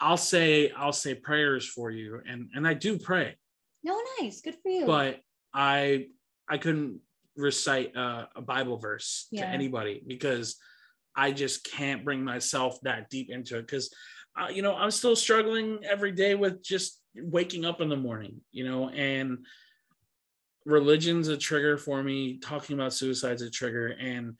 i'll say i'll say prayers for you and and i do pray No, nice. Good for you. but i i couldn't recite a, a bible verse Yeah. to anybody because i just can't bring myself that deep into it because uh, you know i'm still struggling every day with just waking up in the morning you know and religion's a trigger for me talking about suicide's a trigger and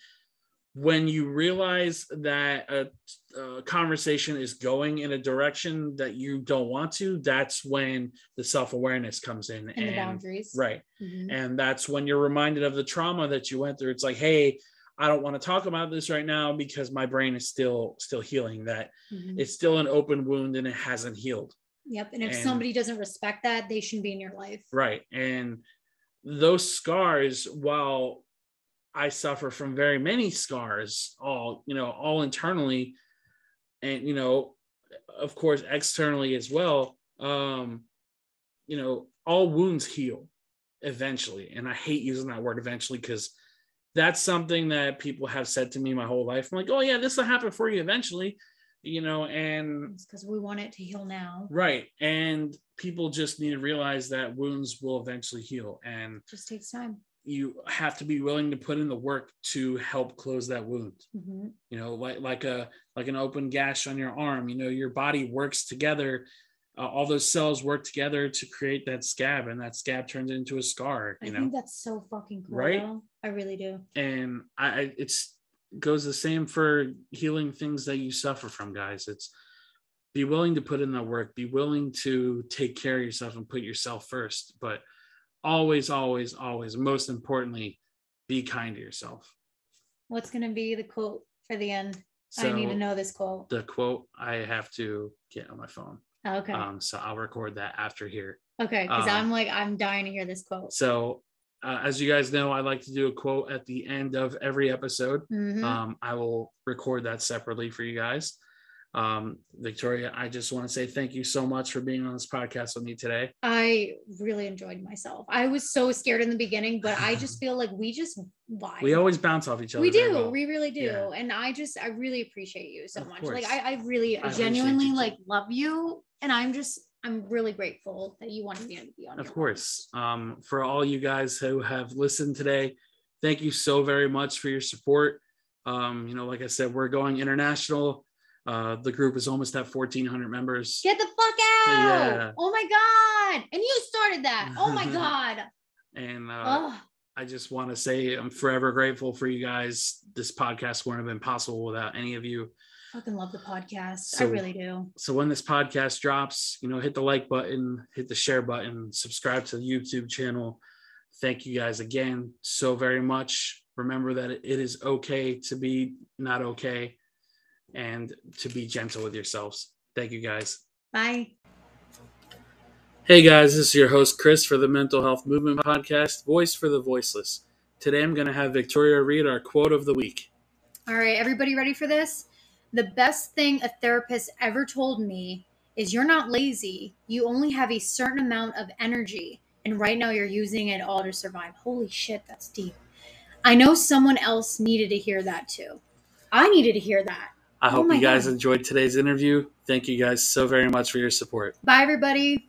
when you realize that a, a conversation is going in a direction that you don't want to that's when the self-awareness comes in and the boundaries. right Mhm. and that's when you're reminded of the trauma that you went through it's like hey i don't want to talk about this right now because my brain is still still healing that Mhm. it's still an open wound and it hasn't healed Yep. And if and- somebody doesn't respect that, they shouldn't be in your life. right and those scars while i suffer from very many scars all you know all internally and you know of course externally as well um you know all wounds heal eventually and i hate using that word eventually because that's something that people have said to me my whole life i'm like oh yeah this will happen for you eventually you know and because we want it to heal now. Right. And people just need to realize that wounds will eventually heal. And just takes time. You have to be willing to put in the work to help close that wound. Mhm. You know, like like a like an open gash on your arm. You know, your body works together. Uh, all those cells work together to create that scab, and that scab turns into a scar. I know, think that's so fucking cool. Right? though. I really do. and I I- it's goes the same for healing things that you suffer from guys it's be willing to put in the work be willing to take care of yourself and put yourself first but always always always most importantly be kind to yourself What's gonna be the quote for the end? so I need to know this quote. the quote i have to get on my phone Okay. um so i'll record that after here okay. Because um, I'm like, I'm dying to hear this quote. so uh, as you guys know i like to do a quote at the end of every episode Mhm. um, I will record that separately for you guys. Um, Victoria, I just want to say thank you so much for being on this podcast with me today. I really enjoyed myself. I was so scared in the beginning, but I just *laughs* feel like we just vibe. We always bounce off each other. we do well. we really do Yeah. and i just i really appreciate you so Of much course. like i, I really I genuinely like love you and i'm just i'm really grateful that you wanted me to be on Of course. Um, for all you guys who have listened today, thank you so very much for your support. Um, you know, like I said, we're going international. Uh, the group is almost at 1,400 members. get the fuck out! Yeah. oh my god! And you started that. Oh my *laughs* god. And uh, I just want to say I'm forever grateful for you guys. This podcast wouldn't have been possible without any of you. fucking love the podcast. I really do. so when this podcast drops you know hit the like button hit the share button subscribe to the youtube channel. Thank you guys again so very much. Remember that it is okay to be not okay and to be gentle with yourselves. Thank you guys. Bye. Hey guys this is your host chris for the mental health movement podcast voice for the voiceless. Today i'm going to have victoria read our quote of the week. All right everybody ready for this? The best thing a therapist ever told me is you're not lazy. You only have a certain amount of energy and right now you're using it all to survive. Holy shit that's deep. I know someone else needed to hear that too. I needed to hear that i Oh hope my you guys God. enjoyed today's interview. Thank you guys so very much for your support. Bye everybody